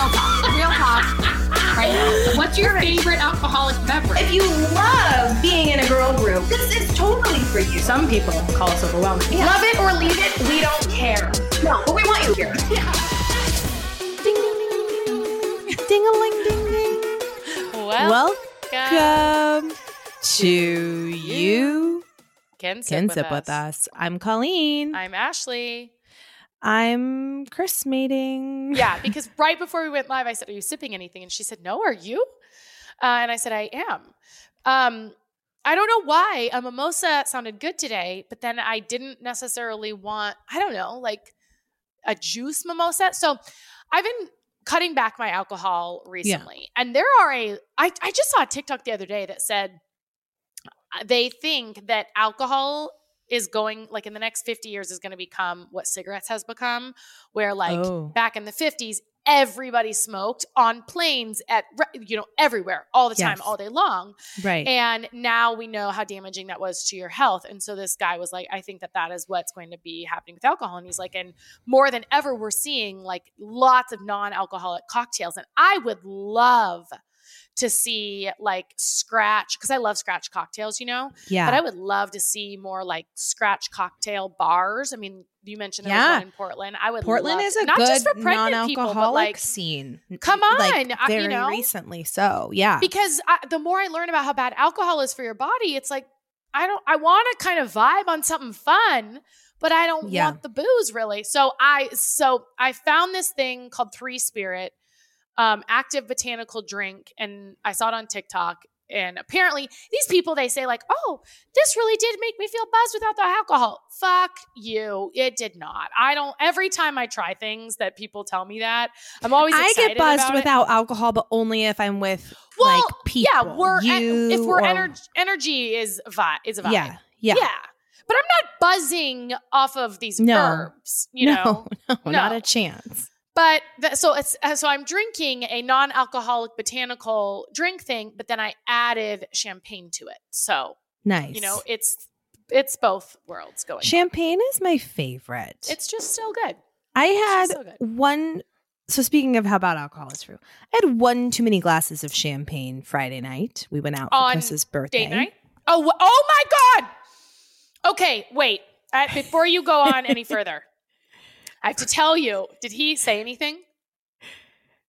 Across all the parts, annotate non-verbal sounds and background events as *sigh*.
real talk. Real talk. Right now. What's your favorite alcoholic beverage? If you love being in a girl group, this is totally for you. Some people call us overwhelming. Love it or leave it, we don't care. No, but we want you here. Ding a ling ding ding. Well, Welcome to you. can sip, Can with, sip us. with us. I'm Colleen. I'm Ashley. I'm Chris mating. Yeah, *laughs* because right before we went live, I said, "Are you sipping anything?" And she said, "No, are you?" Uh, and I said, "I am." Um, I don't know why a mimosa sounded good today, but then I didn't necessarily want. I don't know, like a juice mimosa. So I've been cutting back my alcohol recently, and there are a. I I just saw a TikTok the other day that said uh, they think that alcohol is going like in the next 50 years is going to become what cigarettes has become where like Oh. back in the 50s everybody smoked on planes at you know everywhere all the time all day long. Right. and now we know how damaging that was to your health. And so this guy was like i think that that is what's going to be happening with alcohol. And he's like and more than ever we're seeing like lots of non-alcoholic cocktails. And i would love to see like scratch because i love scratch cocktails you know yeah. but I would love to see more like scratch cocktail bars. I mean, you mentioned there Yeah. was one in Portland. I would Portland love is a not good just for pregnant people, but non-alcoholic like scene. come Like, on, I- you very know? recently. So yeah. because I, the more I learn about how bad alcohol is for your body, it's like I don't. I want to kind of vibe on something fun, but I don't Yeah. want the booze really. So I so I found this thing called Three Spirit, um, active botanical drink, and I saw it on TikTok. And apparently, these people they say like, "Oh, this really did make me feel buzzed without the alcohol." Fuck you! It did not. I don't. Every time I try things that people tell me that, I'm always I get buzzed about it. without alcohol, but only if I'm with Well, like people. Yeah, we're you if we're or- energy energy is a vibe is a vibe. Yeah. Yeah. Yeah. But I'm not buzzing off of these No. herbs, you *laughs* no, know. *laughs* no, not a chance. But so it's uh, so I'm drinking a non-alcoholic botanical drink thing, but then I added champagne to it. So Nice. you know, it's it's both worlds going. on. champagne is my favorite. It's just so good. I had one. So speaking of how bad alcohol is for you, I had one too many glasses of champagne Friday night. We went out for On Chris's birthday. Night. Oh, oh my god. Okay, wait. Uh, before you go *laughs* on any further, I have to tell you. Did he say anything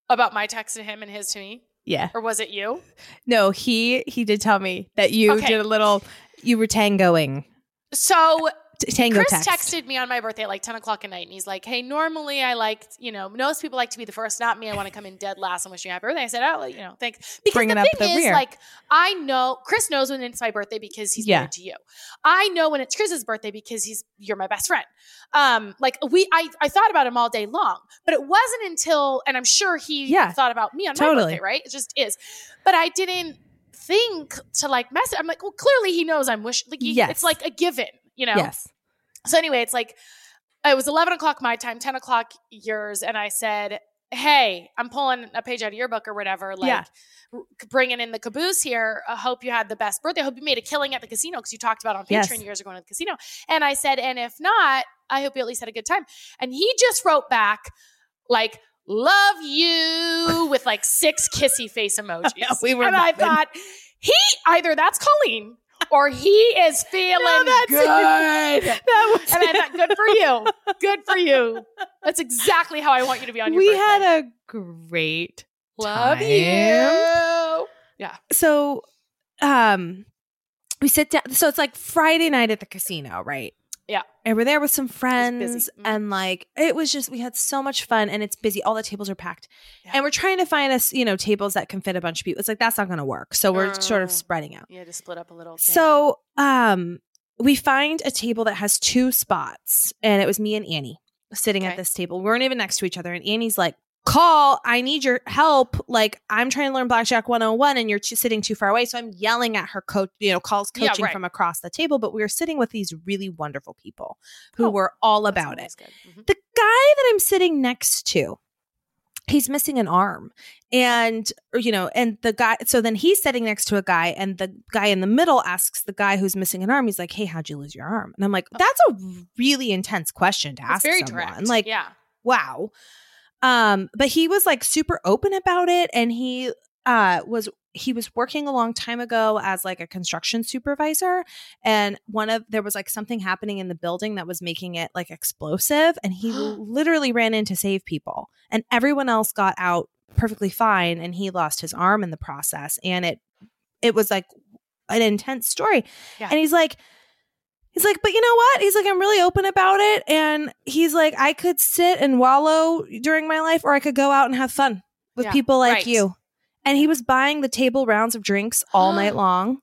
about my text to him and his to me, Yeah. or was it you? No, he he did tell me that you Okay. did a little. You were tangoing. So tango Chris text. texted me on my birthday at like 10 o'clock at night, and he's like, Hey, normally I like, you know, most people like to be the first, not me. I want to come in dead last and wish you happy birthday. I said, Oh, you know, thanks. Because Bringing the up thing the is, rear. like, I know Chris knows when it's my birthday because he's Yeah. married to you. I know when it's Chris's birthday because he's you're my best friend. Um, like we I, I thought about him all day long, but it wasn't until and I'm sure he Yeah. thought about me on my Totally. birthday, right? It just is. But I didn't think to like message. I'm like, well, clearly he knows I'm wishing. Like, he- Yes. it's like a given, you know. Yes. So anyway, it's like it was 11 o'clock my time, 10 o'clock yours, and I said, "Hey, I'm pulling a page out of your book or whatever, like Yeah. r- bringing in the caboose here. I hope you had the best birthday. I hope you made a killing at the casino because you talked about on Patreon Yes. you guys are going to the casino." And I said, "And if not, I hope you at least had a good time." And he just wrote back like. Love you with like six kissy face *laughs* emojis. we were and I thought he either that's Colleen or he is feeling that's- good. *laughs* That was And I thought, good for you. Good for you. That's exactly how I want you to be on your we birthday. had a great Love time. you. Yeah. So um we sit down so it's like friday night at the casino right Yeah. and we're there with some friends Mhm. and like it was just we had so much fun and it's busy all the tables are packed Yeah. and we're trying to find us you know tables that can fit a bunch of people it's like that's not gonna work so we're sort of Oh. spreading out Yeah, to split up a little. so um we find a table that has two spots and it was me and annie sitting Okay. at this table we weren't even next to each other and annie's like call i need your help like i'm trying to learn blackjack 101 and you're too, sitting too far away so i'm yelling at her coach you know calls Yeah, coaching right. from across the table but we were sitting with these really wonderful people who Oh, were all about it. Mhm. the guy that i'm sitting next to he's missing an arm and you know and the guy so then he's sitting next to a guy and the guy in the middle asks the guy who's missing an arm he's like hey how'd you lose your arm and i'm like that's a really intense question to It's ask very someone direct. like yeah. wow Um, but he was like super open about it and he uh was he was working a long time ago as like a construction supervisor and one of there was like something happening in the building that was making it like explosive and he *gasps* literally ran in to save people and everyone else got out perfectly fine and he lost his arm in the process and it it was like an intense story Yeah. and he's like he's like but you know what? He's like i'm really open about it. And he's like i could sit and wallow during my life or i could go out and have fun with Yeah, people like right. you. And he was buying the table rounds of drinks all *gasps* night long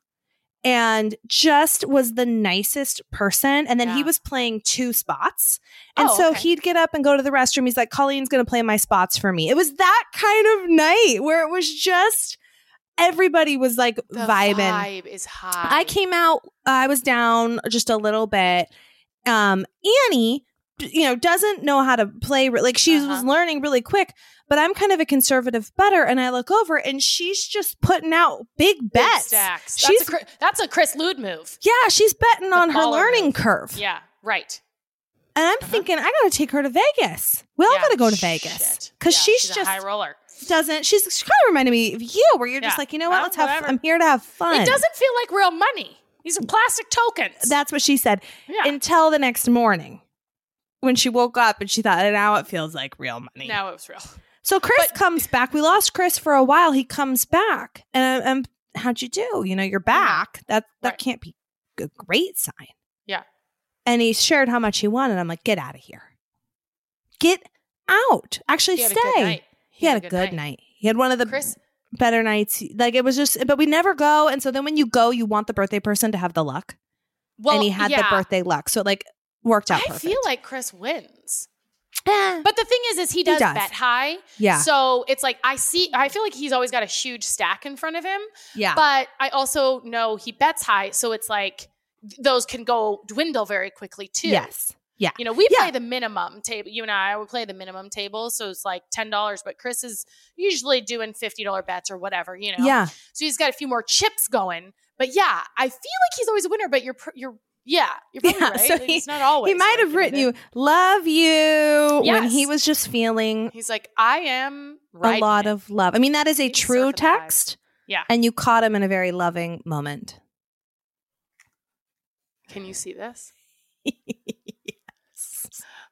and just was the nicest person. And then he was playing two spots. And Oh, so okay. he'd get up and go to the restroom. He's like colleen's gonna play my spots for me. It was that kind of night where it was just everybody was like The vibing vibe is high. I came out, I was down just a little bit. Um, Annie, you know, doesn't know how to play, like she was Uh-huh. learning really quick, but I'm kind of a conservative better. And I look over and she's just putting out big Big bets. stacks. That's She's- a, Chris- that's a Chris Lude move. Yeah, she's betting on her learning move. curve. Yeah, right. And I'm Uh-huh. thinking, I got to take her to Vegas. We all Yeah, got to go to. Vegas because Yeah, she's, she's just high roller. Doesn't, she's she kind of reminded me of you, where you're just like, you know what? Let's have, whatever. I'm here to have fun. It doesn't feel like real money. These are plastic tokens. That's what she said. yeah. until the next morning when she woke up and she thought, now it feels like real money. now it was real. So Chris But- comes back. We lost Chris for a while. He comes back, and um, how'd you do? You know, you're back. That that Right. can't be a great sign. Yeah. And he shared how much he won, and I'm like, get out of here, get out. Actually, stay. He, had, a good night. He had one of the Chris, better nights. Like it was just, but we never go. And so then when you go, you want the birthday person to have the luck, well, and he had yeah. the birthday luck. So it like worked out. I perfect. feel like Chris wins. Eh, But the thing is, is he does, does. bet high. yeah, So it's like I see. I feel like he's always got a huge stack in front of him. yeah. But I also know he bets high, so it's like those can go dwindle very quickly too. Yes. Yeah. You know, we Yeah. play the minimum table. You and I would play the minimum table, so it's like ten dollars. But Chris is usually doing fifty dollar bets or whatever. You know, Yeah. So he's got a few more chips going. But yeah, I feel like he's always a winner. But you're you're yeah, you're probably Yeah, *laughs* right. so Like, he- it's not always. He might have written you "Love You" when he was just feeling He's like, I am right. a lot of love. I mean, that is a He's true surfing the vibe. text. Yeah. And you caught him in a very loving moment. Can you see this? *laughs*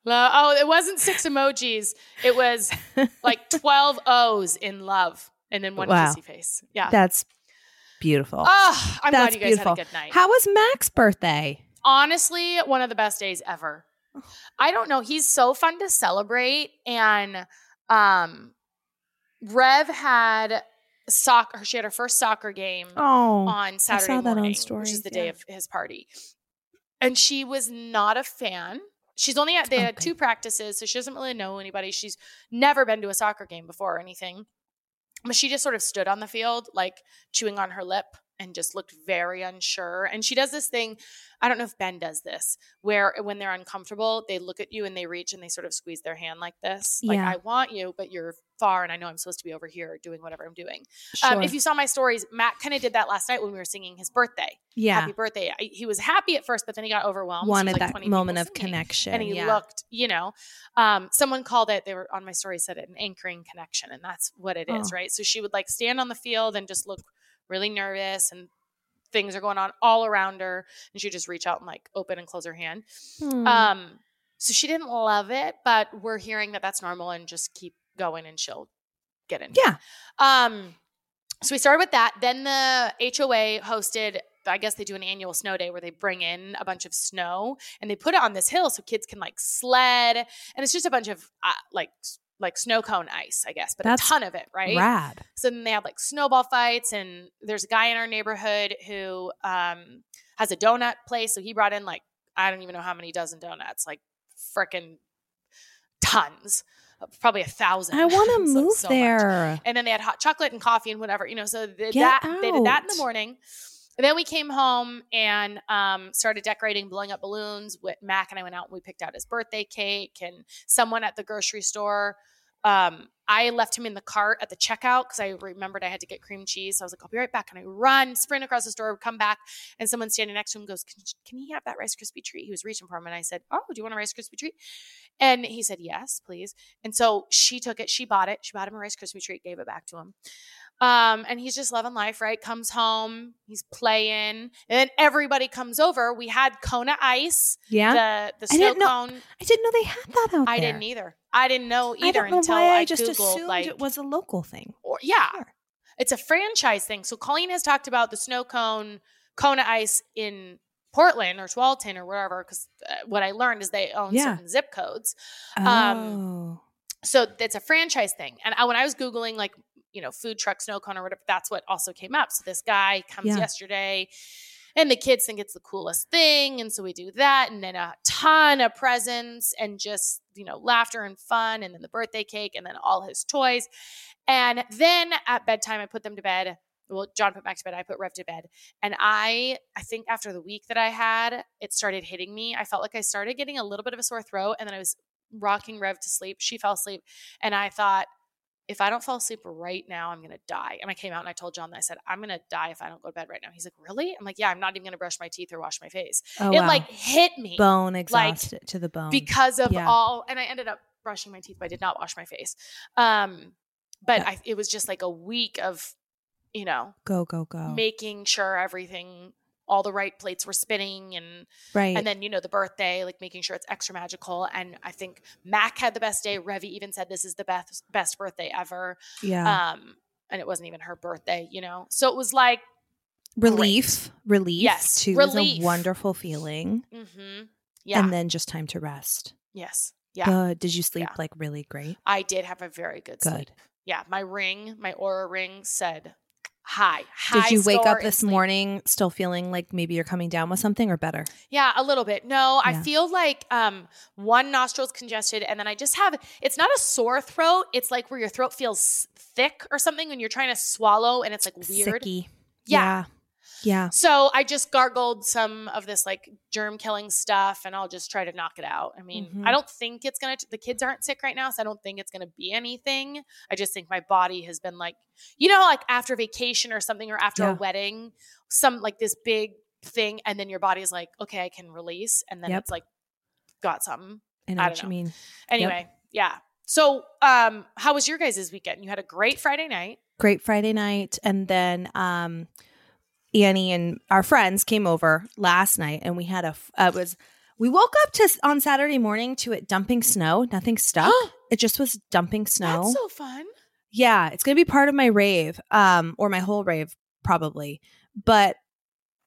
Lo- Oh, it wasn't six emojis. It was like *laughs* 12 O's in love and then one Wow. kissy face. Yeah. That's beautiful. oh, I'm That's glad you guys beautiful. had a good night. How was Mac's birthday? Honestly, one of the best days ever. I don't know. He's so fun to celebrate. And um, Rev had soccer. She had her first soccer game Oh, on Saturday that on morning, which is the day yeah. of his party. And she was not a fan. She's only at they had Okay. two practices, so she doesn't really know anybody. She's never been to a soccer game before or anything. But she just sort of stood on the field, like chewing on her lip and just looked very unsure. And she does this thing, I don't know if Ben does this, where when they're uncomfortable, they look at you and they reach and they sort of squeeze their hand like this. Like, Yeah. I want you, but you're far and I know I'm supposed to be over here doing whatever I'm doing. sure. Um, if you saw my stories, Matt kind of did that last night when we were singing his birthday. yeah, Happy birthday. I, he was happy at first, but then he got overwhelmed. So it was wanted like that moment of singing. connection. And he yeah. looked, you know, um, someone called it, they were on my story, said it an anchoring connection. And that's what it is, Oh. right? So she would like stand on the field and just look really nervous and things are going on all around her. And she'd just reach out and like open and close her hand. Hmm. Um, so she didn't love it, but we're hearing that that's normal and just keep going and she'll get in. Yeah. Um, so we started with that. Then the HOA hosted, I guess they do an annual snow day where they bring in a bunch of snow and they put it on this hill so kids can like sled. And it's just a bunch of uh, like, like snow cone ice, I guess, but That's a ton of it, right? Rad. So then they have like snowball fights, and there's a guy in our neighborhood who um, has a donut place. So he brought in like I don't even know how many dozen donuts, like freaking tons, probably a thousand. I want to *laughs* So- move so much. there. And then they had hot chocolate and coffee and whatever, you know. So they, that they did that in the morning. And then we came home and um, started decorating, blowing up balloons. With Mac and I went out and we picked out his birthday cake. And someone at the grocery store um, I left him in the cart at the checkout because I remembered I had to get cream cheese. So I was like, I'll be right back. And I run, sprint across the store, come back, and someone standing next to him goes, Can, can he have that Rice Krispie treat? He was reaching for him. And I said, Oh, do you want a Rice Krispie treat? And he said, Yes, please. And so she took it, she bought it, she bought him a Rice Krispie treat, gave it back to him. Um, and he's just loving life, right? Comes home, he's playing, and then everybody comes over. We had Kona Ice, Yeah. the the I snow didn't know- cone. I didn't know they had that out I there. didn't either. I didn't know I either don't know until I, I just googled assumed like it was a local thing. or yeah, Sure. it's a franchise thing. So Colleen has talked about the snow cone, Kona Ice in Portland or Tualatin or wherever. Because uh, what I learned is they own Yeah. certain zip codes. Oh. Um, So it's a franchise thing. And I, when I was googling like you know food truck snow cone or whatever, that's what also came up. So this guy comes Yeah. yesterday. And the kids think it's the coolest thing. And so we do that. And then a ton of presents and just, you know, laughter and fun. And then the birthday cake and then all his toys. And then at bedtime, I put them to bed. Well, John put Max to bed. I put Rev to bed. And I, I think after the week that I had, it started hitting me. I felt like I started getting a little bit of a sore throat. And then I was rocking Rev to sleep. She fell asleep. And I thought, if I don't fall asleep right now, I'm gonna die. And I came out and I told John that I said, I'm gonna die if I don't go to bed right now. He's like, Really? I'm like, Yeah, I'm not even gonna brush my teeth or wash my face. oh, it wow. like hit me bone exhausted to the bone. because of Yeah. all and I ended up brushing my teeth, but I did not wash my face. Um, but Yeah. I it was just like a week of, you know, go go go. making sure everything all the right plates were spinning and right. and then you know the birthday like making sure it's extra magical and i think mac had the best day revi even said this is the best best birthday ever yeah. um and it wasn't even her birthday you know so it was like relief. Relief. Yes, Too relief. a wonderful feeling. mm-hmm yeah And then just time to rest. yes yeah Good. Did you sleep Yeah. like really great? i did have a very good, Good. sleep yeah my ring my Oura ring said hi Did you wake up this morning still feeling like maybe you're coming down with something or better? Yeah, a little bit. No, I feel like um one nostril's congested and then I just have it's not a sore throat, it's like where your throat feels thick or something when you're trying to swallow and it's like weird. Sicky. Yeah. Yeah. So I just gargled some of this like germ killing stuff and I'll just try to knock it out. I mean, Mhm. I don't think it's going to the kids aren't sick right now, so I don't think it's going to be anything. I just think my body has been like you know like after vacation or something or after Yeah. a wedding, some like this big thing and then your body's like, "Okay, I can release." And then Yep. it's like got something. I know I what you know. mean. Anyway, yeah. So, um how was your guys' weekend? You had a great Friday night. Great Friday night. And then um Annie and our friends came over last night and we had a uh, it was we woke up to on Saturday morning to it dumping snow. Nothing stuck. *gasps* it just was dumping snow. That's so fun. Yeah, it's gonna be part of my rave, um, or my whole rave probably. But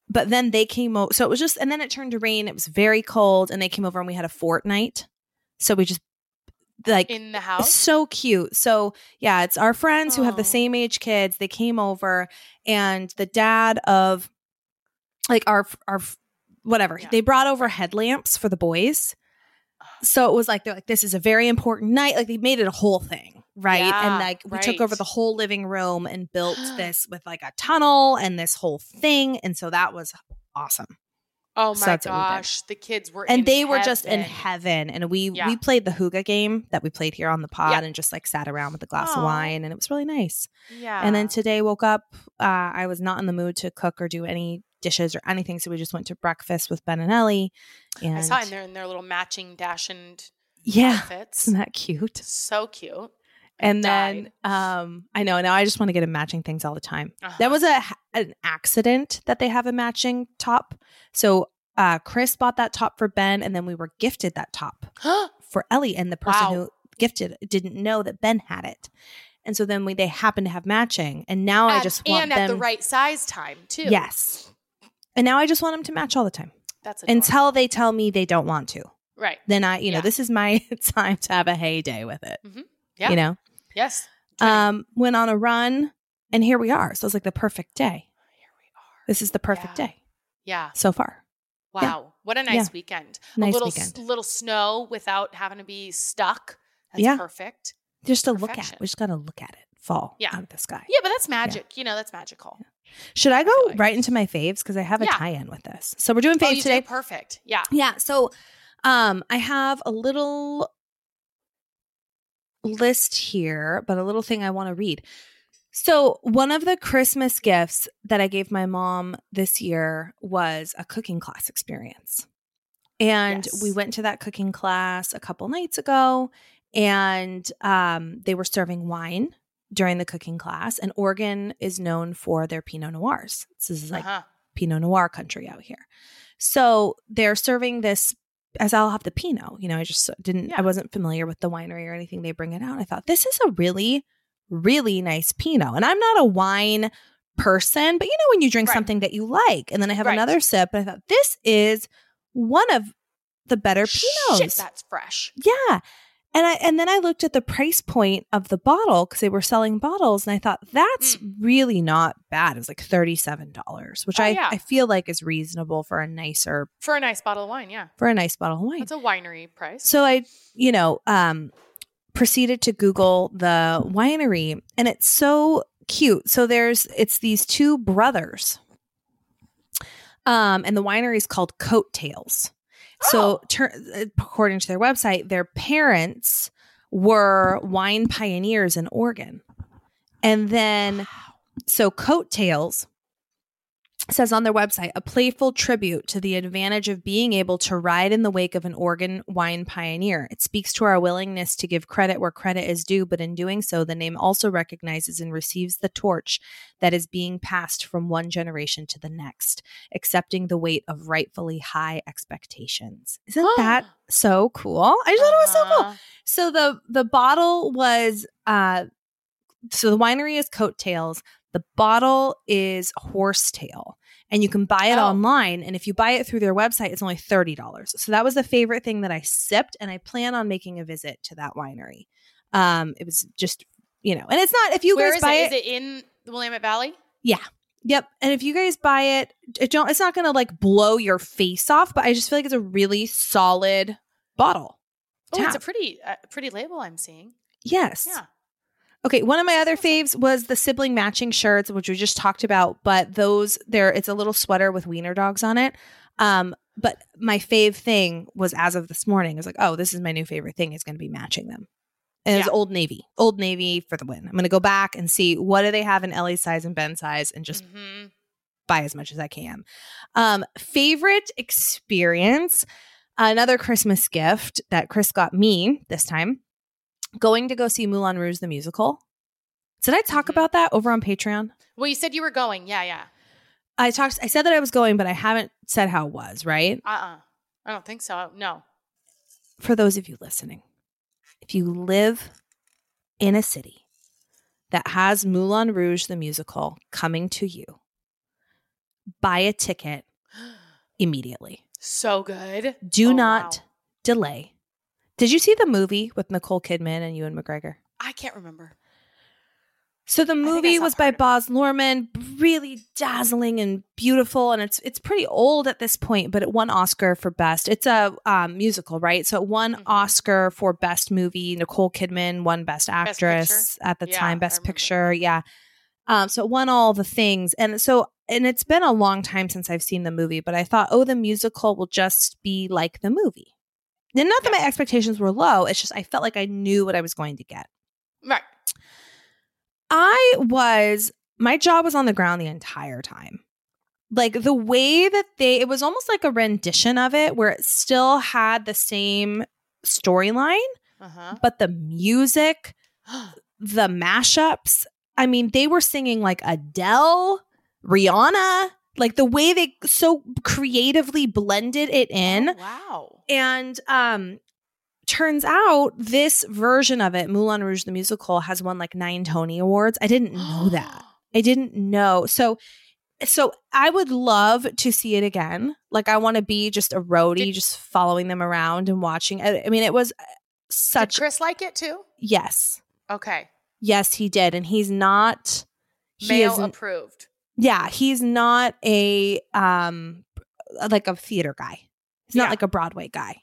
but then they came over, so it was just, and then it turned to rain. It was very cold, and they came over and we had a fortnight. So we just like In the house. so cute. So yeah, it's our friends who have the oh. same age kids. They came over, and the dad of like our our whatever Yeah. they brought over headlamps for the boys. So it was like they're like this is a very important night. Like they made it a whole thing, right? Yeah, and like we took over the whole living room and built *gasps* this with like a tunnel and this whole thing, and so that was awesome. Oh my gosh, the kids were And they were just in heaven. heaven, and we Yeah. we played the Hygge game that we played here on the pod, Yeah. and just like sat around with a glass Aw. of wine, and it was really nice. Yeah. And then today woke up, uh, I was not in the mood to cook or do any dishes or anything, so we just went to breakfast with Ben and Ellie. And I saw in there in their little matching dash and yeah, outfits. isn't that cute? So cute. And died. then, um, I know now I just want to get him matching things all the time. Uh-huh. That was a an accident that they have a matching top. So uh, Chris bought that top for Ben, and then we were gifted that top *gasps* for Ellie, and the person Wow. who gifted it didn't know that Ben had it. And so then we they happen to have matching, and now I just want and them at the right size time too. Yes. And now I just want them to match all the time That's adorable. until they tell me they don't want to. right. Then I, you know, this is my *laughs* time to have a heyday with it. Yeah. You know, Yes. Um, went on a run, and here we are. So it's like the perfect day. Here we are. This is the perfect Yeah. day Yeah. so far. Wow. Yeah. What a nice Yeah. weekend. Nice a little weekend. Little snow without having to be stuck. That's Yeah. perfect. Just to look at it. We just got to look at it fall Yeah. out of the sky. Yeah, but that's magic. You know, that's magical. Should I go like- right into my faves because I have a tie-in with this? So we're doing Oh, faves you today. perfect. Yeah. Yeah. So um I have a little list here, but a little thing I want to read. So, one of the Christmas gifts that I gave my mom this year was a cooking class experience. And Yes. we went to that cooking class a couple nights ago, and um, they were serving wine during the cooking class. And Oregon is known for their Pinot Noirs. This is like uh-huh. Pinot Noir country out here. So they're serving this as I'll have the Pinot. You know, I just didn't, Yeah. I wasn't familiar with the winery or anything. They bring it out. I thought this is a really, really nice Pinot. And I'm not a wine person, but you know, when you drink Right. something that you like, and then I have Right. another sip, and I thought this is one of the better Pinots. Shit, that's fresh. Yeah. And I and then I looked at the price point of the bottle because they were selling bottles, and I thought that's really not bad. It was like thirty seven dollars, which Mm. Oh, I, yeah. I feel like is reasonable for a nicer For a nice bottle of wine, yeah. for a nice bottle of wine. It's a winery price. So I, you know, um, proceeded to Google the winery, and it's so cute. So there's it's these two brothers, um, and the winery is called Coattails. So, oh. tur- uh, according to their website, their parents were wine pioneers in Oregon, and then so Coattails says on their website a playful tribute to the advantage of being able to ride in the wake of an Oregon wine pioneer. It speaks to our willingness to give credit where credit is due, but in doing so, the name also recognizes and receives the torch that is being passed from one generation to the next, accepting the weight of rightfully high expectations. Isn't that so cool? I just thought it was so cool. Uh-huh. So the the bottle was uh so the winery is coattails. The bottle is horsetail. And you can buy it Oh. online. And if you buy it through their website, it's only $30. So that was the favorite thing that I sipped. And I plan on making a visit to that winery. Um, it was just, you know, and it's not if you Where guys is buy it? it, Is it in the Willamette Valley? Yeah. Yep. And if you guys buy it, it don't it's not gonna like blow your face off, but I just feel like it's a really solid bottle. Oh, it's a pretty uh, pretty label I'm seeing. Yes. Yeah. Okay, one of my other faves was the sibling matching shirts, which we just talked about, but those there it's a little sweater with wiener dogs on it. Um, but my fave thing was as of this morning, I was like, oh, this is my new favorite thing is gonna be matching them. And it's Yeah. Old Navy. Old Navy for the win. I'm gonna go back and see what do they have in Ellie's size and Ben's size and just Mhm. buy as much as I can. Um, favorite experience, another Christmas gift that Chris got me this time, going to go see Moulin Rouge the musical. Did I talk Mhm. about that over on Patreon? Well, you said you were going. Yeah, yeah. I talked I said that I was going, but I haven't said how it was, right? Uh-uh. I don't think so. No. For those of you listening, if you live in a city that has Moulin Rouge the musical coming to you, buy a ticket *gasps* immediately. So good. Do Oh, not wow. delay. Did you see the movie with Nicole Kidman and Ewan McGregor? I can't remember. So the movie was by. Baz Luhrmann, really dazzling and beautiful, and it's it's pretty old at this point, but it won Oscar for best. It's a um, musical, right? So it won Mhm. Oscar for best movie. Nicole Kidman won best actress at the Yeah, time, best picture. Yeah. Um, so it won all the things, and so and it's been a long time since I've seen the movie, but I thought, oh, the musical will just be like the movie. And not that my expectations were low. It's just I felt like I knew what I was going to get. Right. I was my jaw was on the ground the entire time. Like the way that they it was almost like a rendition of it where it still had the same storyline, Uh-huh. but the music, *gasps* the mashups, I mean, they were singing like Adele, Rihanna, like the way they so creatively blended it in Oh, wow. and um turns out this version of it moulin rouge the musical has won like nine tony awards i didn't know *gasps* that i didn't know so so i would love to see it again like i want to be just a roadie Did- just following them around and watching i, I mean it was uh, Did such Chris like it too? yes Okay. yes he did and he's not he Male approved. Yeah he's not a um like a theater guy he's not Yeah. like a broadway guy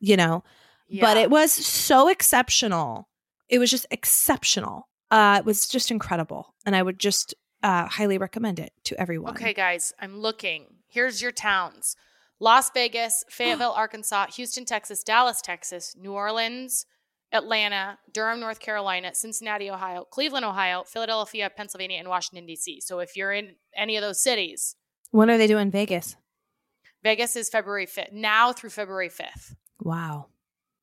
you know Yeah. but it was so exceptional. It was just exceptional. Uh, it was just incredible, and I would just uh, highly recommend it to everyone. Okay, guys, I'm looking. Here's your towns Las Vegas, *gasps* Fayetteville, Arkansas, Houston, Texas, Dallas, Texas, New Orleans, Atlanta, Durham, North Carolina, Cincinnati, Ohio, Cleveland, Ohio, Philadelphia, Pennsylvania, and Washington, D.C. So if you're in any of those cities, When are they doing Vegas? Vegas is February 5th, now through February 5th. Wow.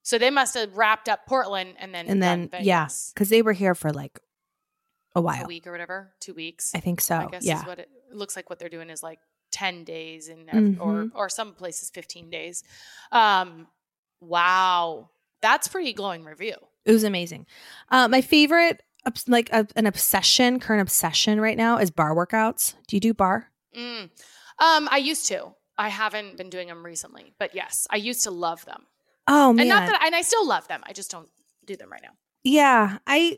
So they must have wrapped up Portland and then And then, done yeah, because they were here for like a while. a week or whatever, two weeks. I think so. I guess yeah. is what it, it looks like. What they're doing is like ten days in, Mhm. or or some places fifteen days. Um, wow, that's pretty glowing review. It was amazing. Uh, my favorite, like a, an obsession, current obsession right now is barre workouts. Do you do barre? Mm. Um, I used to. I haven't been doing them recently, but yes, I used to love them, Oh man, and not that, and I still love them. I just don't do them right now. yeah. I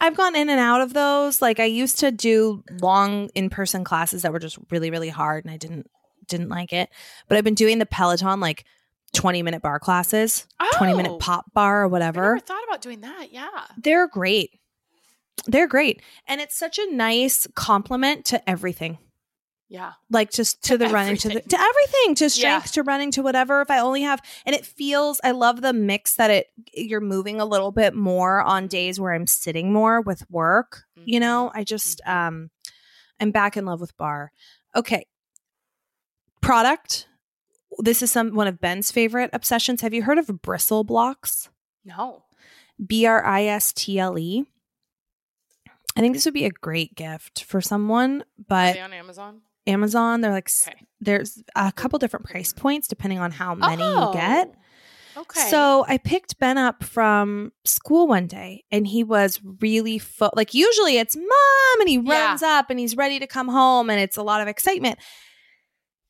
I've gone in and out of those. Like I used to do long in person classes that were just really really hard, and I didn't didn't like it. But I've been doing the Peloton like twenty minute barre classes, twenty minute pop barre or whatever. I never thought about doing that. Yeah. They're great. They're great, and it's such a nice complement to everything. Yeah. like just to, To the running to the everything. to everything to Yeah. strength to running to whatever if i only have and it feels i love the mix that it you're moving a little bit more on days where i'm sitting more with work you know i just Mhm. um i'm back in love with barre okay product this is some one of ben's favorite obsessions have you heard of bristle blocks No. b-r-i-s-t-l-e i think this would be a great gift for someone but on Amazon? Amazon. They're like Okay. there's a couple different price points depending on how many you get. Oh, Okay. So I picked Ben up from school one day and he was really fo- like usually it's mom and he Yeah. runs up and he's ready to come home and it's a lot of excitement.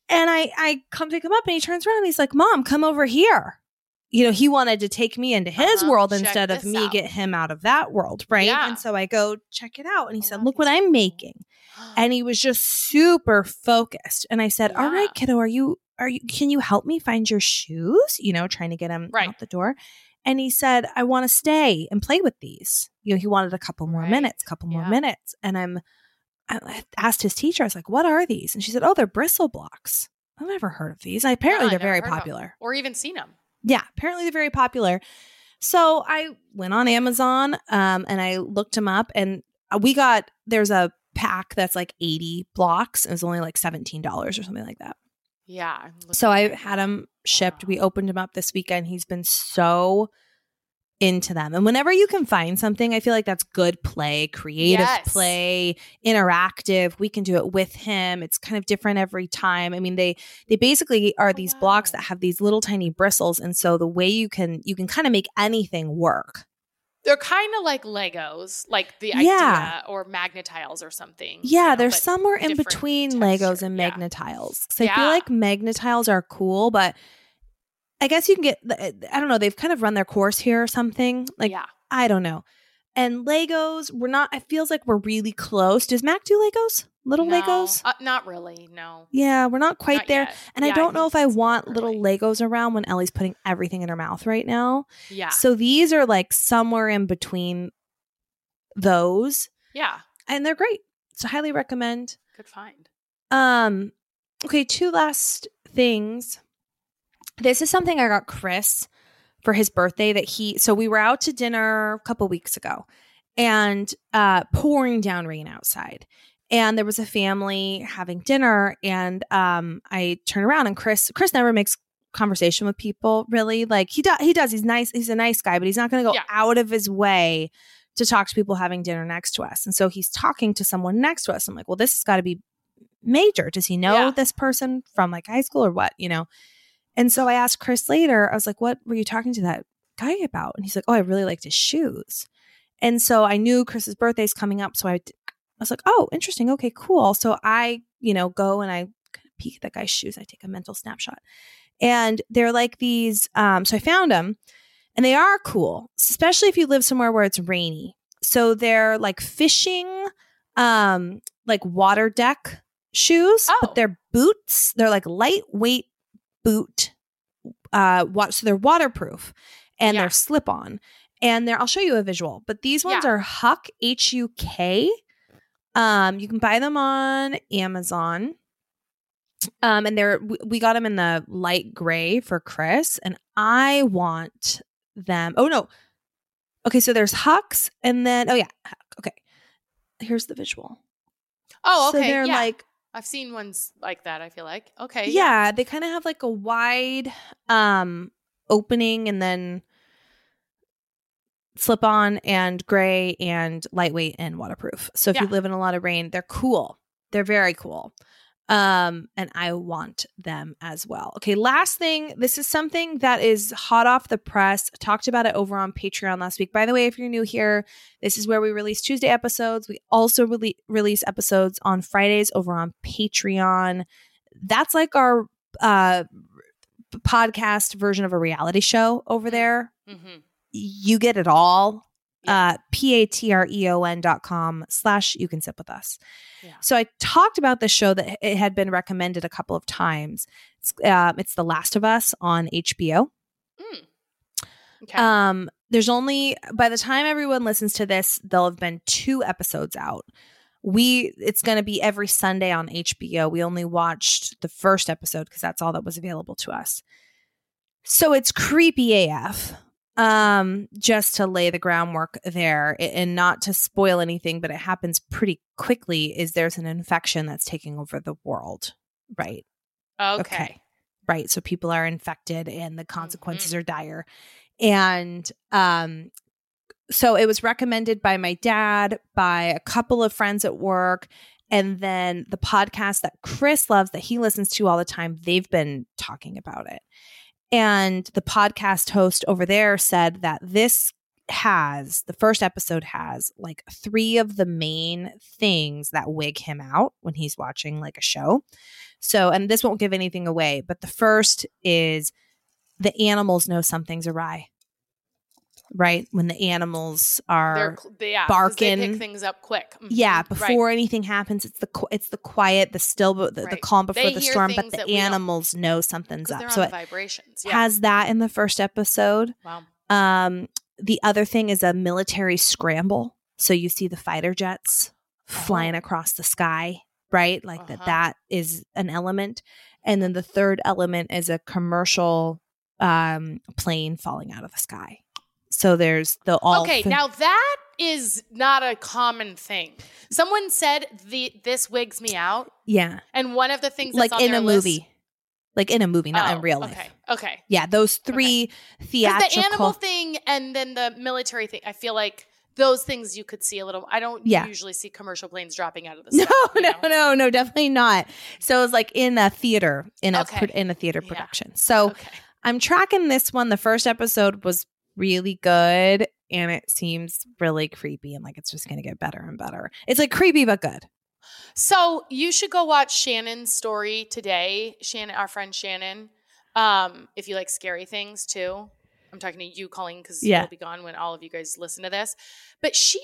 And I I come pick him up and he turns around and he's like, "Mom, come over here." You know, he wanted to take me into his Uh-huh. world Check instead of me out. get him out of that world, right? Yeah. And so I go check it out and he Oh, said, "Look what I'm cool. making." and he was just super focused and i said all right kiddo are you are you can you help me find your shoes you know trying to get him Right. out the door and he said i want to stay and play with these you know he wanted a couple more Right. minutes couple more Yeah. minutes and i'm i asked his teacher i was like what are these and she said oh they're bristle blocks i've never heard of these and apparently Yeah, they're very heard of 'em. popular or even seen them. yeah, apparently they're very popular. So I went on Amazon um, and I looked them up, and uh, we got there's a pack that's like 80 blocks. It was only like $17 or something like that. Yeah. So I had him shipped. Wow. We opened him up this weekend. He's been so into them. And whenever you can find something, I feel like that's good play, creative Yes. play, interactive. We can do it with him. It's kind of different every time. I mean, they they basically are Oh, these blocks that have these little tiny bristles and so the way you can you can kind of make anything work. They're kind of like Legos, like the Yeah. idea, or Magna-Tiles or something. you Yeah, know, there's but somewhere in between Legos and Yeah. Magna-Tiles. Because I feel Yeah. like Magna-Tiles are cool, but I guess you can get, I don't know, they've kind of run their course here or something. Like, yeah. I don't know. And Legos, we're not, it feels like we're really close. Does Mac do Legos? Little No, Legos? Uh, not really. No. Yeah, we're not quite Not there. yet. And I don't know if I want little. Legos around when Ellie's putting everything in her mouth right now. Yeah. So these are like somewhere in between those. yeah. And they're great. So highly recommend. Good find. Um, okay, two last things. This is something I got Chris for his birthday that he so we were out to dinner a couple weeks ago and uh pouring down rain outside. And there was a family having dinner and um I turn around and Chris Chris never makes conversation with people really. Like he does he does he's nice he's a nice guy, but he's not going to go Yeah. out of his way to talk to people having dinner next to us. And so he's talking to someone next to us. I'm like, well, this has got to be major. Does he know Yeah. this person from like high school or what? You know? And so I asked Chris later, I was like, what were you talking to that guy about? And he's like, oh, I really liked his shoes. And so I knew Chris's birthday's coming up. So I was like, oh, interesting. Okay, cool. So I, you know, go and I kind of peek at that guy's shoes. I take a mental snapshot. And they're like these. Um, so I found them and they are cool, especially if you live somewhere where it's rainy. So they're like fishing, um, like water deck shoes, Oh. but they're boots. They're like lightweight boot. Uh, wa- so they're waterproof and Yeah. they're slip on. And they're, I'll show you a visual, but these ones Yeah. are HUK, H U K. Um, you can buy them on Amazon. Um, and they're we- we got them in the light gray for Chris, and I want them. Oh no, Okay, so there's HUKs. and then oh yeah, HUK. okay. Here's the visual. Oh, So okay. they're yeah. like I've seen ones like that, I feel like. Okay. yeah, they kind of have like a wide um opening and then slip on and gray and lightweight and waterproof. So if you live in a lot of rain, they're cool. They're very cool. Um and I want them as well. Okay, last thing, this is something that is hot off the press. Talked about it over on Patreon last week. By the way, if you're new here, this is where we release Tuesday episodes. We also rele- release episodes on Fridays over on Patreon. That's like our uh podcast version of a reality show over there hmm you get it all. Yeah. Uh, P-A-T-R-E-O-N dot com slash you can sip with us. Yeah. So I talked about the show that it had been recommended a couple of times. It's, uh, it's The Last of Us on HBO. Okay. Um, there's only by the time everyone listens to this, there'll have been two episodes out. We it's going to be every Sunday on HBO. We only watched the first episode because that's all that was available to us. So it's creepy AF. Um, just to lay the groundwork there and not to spoil anything, but it happens pretty quickly. Is there's an infection that's taking over the world, right? okay. right so people are infected and the consequences Mhm. are dire and um so it was recommended by my dad by a couple of friends at work and then the podcast that chris loves that he listens to all the time they've been talking about it and the podcast host over there said that this has the first episode has like three of the main things that wig him out when he's watching like a show so, and this won't give anything away, but the first is the animals know something's awry. Right? When the animals They're, are they, they barking. pick things up quick. Mhm. yeah, Right. before anything happens, it's the it's the quiet, the still the, the calm before They the storm, but the that animals know something's up. So it vibrations. Yeah. has that in the first episode. wow. Um the other thing is a military scramble. So you see the fighter jets flying Oh. across the sky, right? Like that Uh-huh. that is an element. And then the third element is a commercial um plane falling out of the sky. So there's the all okay, fi- now that is not a common thing. Someone said the this wigs me out, yeah, and one of the things like on in a list- movie. Like in a movie, not Oh, in real life. Okay, okay. Yeah, those three Because theatrical the animal thing and then the military thing, I feel like those things you could see a little. I don't Yeah. usually see commercial planes dropping out of the *laughs* No, sky. you no, know? no, no, definitely not. So it was like in a theater, in a Okay. pro- in a theater Yeah. production. So Okay. I'm tracking this one. The first episode was really good and it seems really creepy and like it's just going to get better and better. It's like creepy but good. So you should go watch Shannon's story today. Shannon, our friend Shannon. Um, if you like scary things too. I'm talking to you, Colleen, because Yeah. you'll be gone when all of you guys listen to this. But she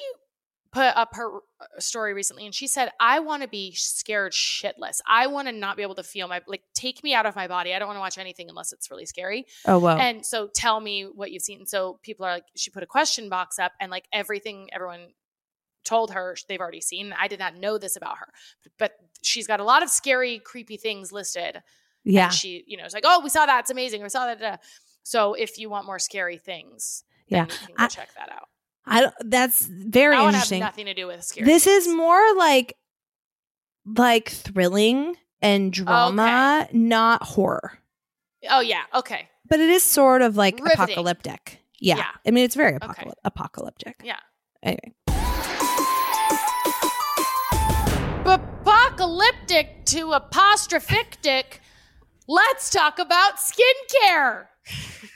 put up her uh, story recently and she said, I want to be scared shitless. I want to not be able to feel my like take me out of my body. I don't want to watch anything unless it's really scary. Oh wow. And so tell me what you've seen. So people are like, she put a question box up and like everything everyone told her they've already seen. I did not know this about her, but she's got a lot of scary, creepy things listed. yeah. And she, you know, it's like, oh, we saw that. It's amazing. We saw that. da, da." So if you want more scary things, Yeah. then you can go I- check that out. I don't, that's very have interesting. nothing to do with scary. This is more like like thrilling and drama, not horror. Oh yeah. Okay. But it is sort of like Riveting. apocalyptic. Yeah. Yeah. I mean, it's very Okay. apocalyptic. Yeah. Anyway. Apocalyptic to apostrophic. Let's talk about skincare.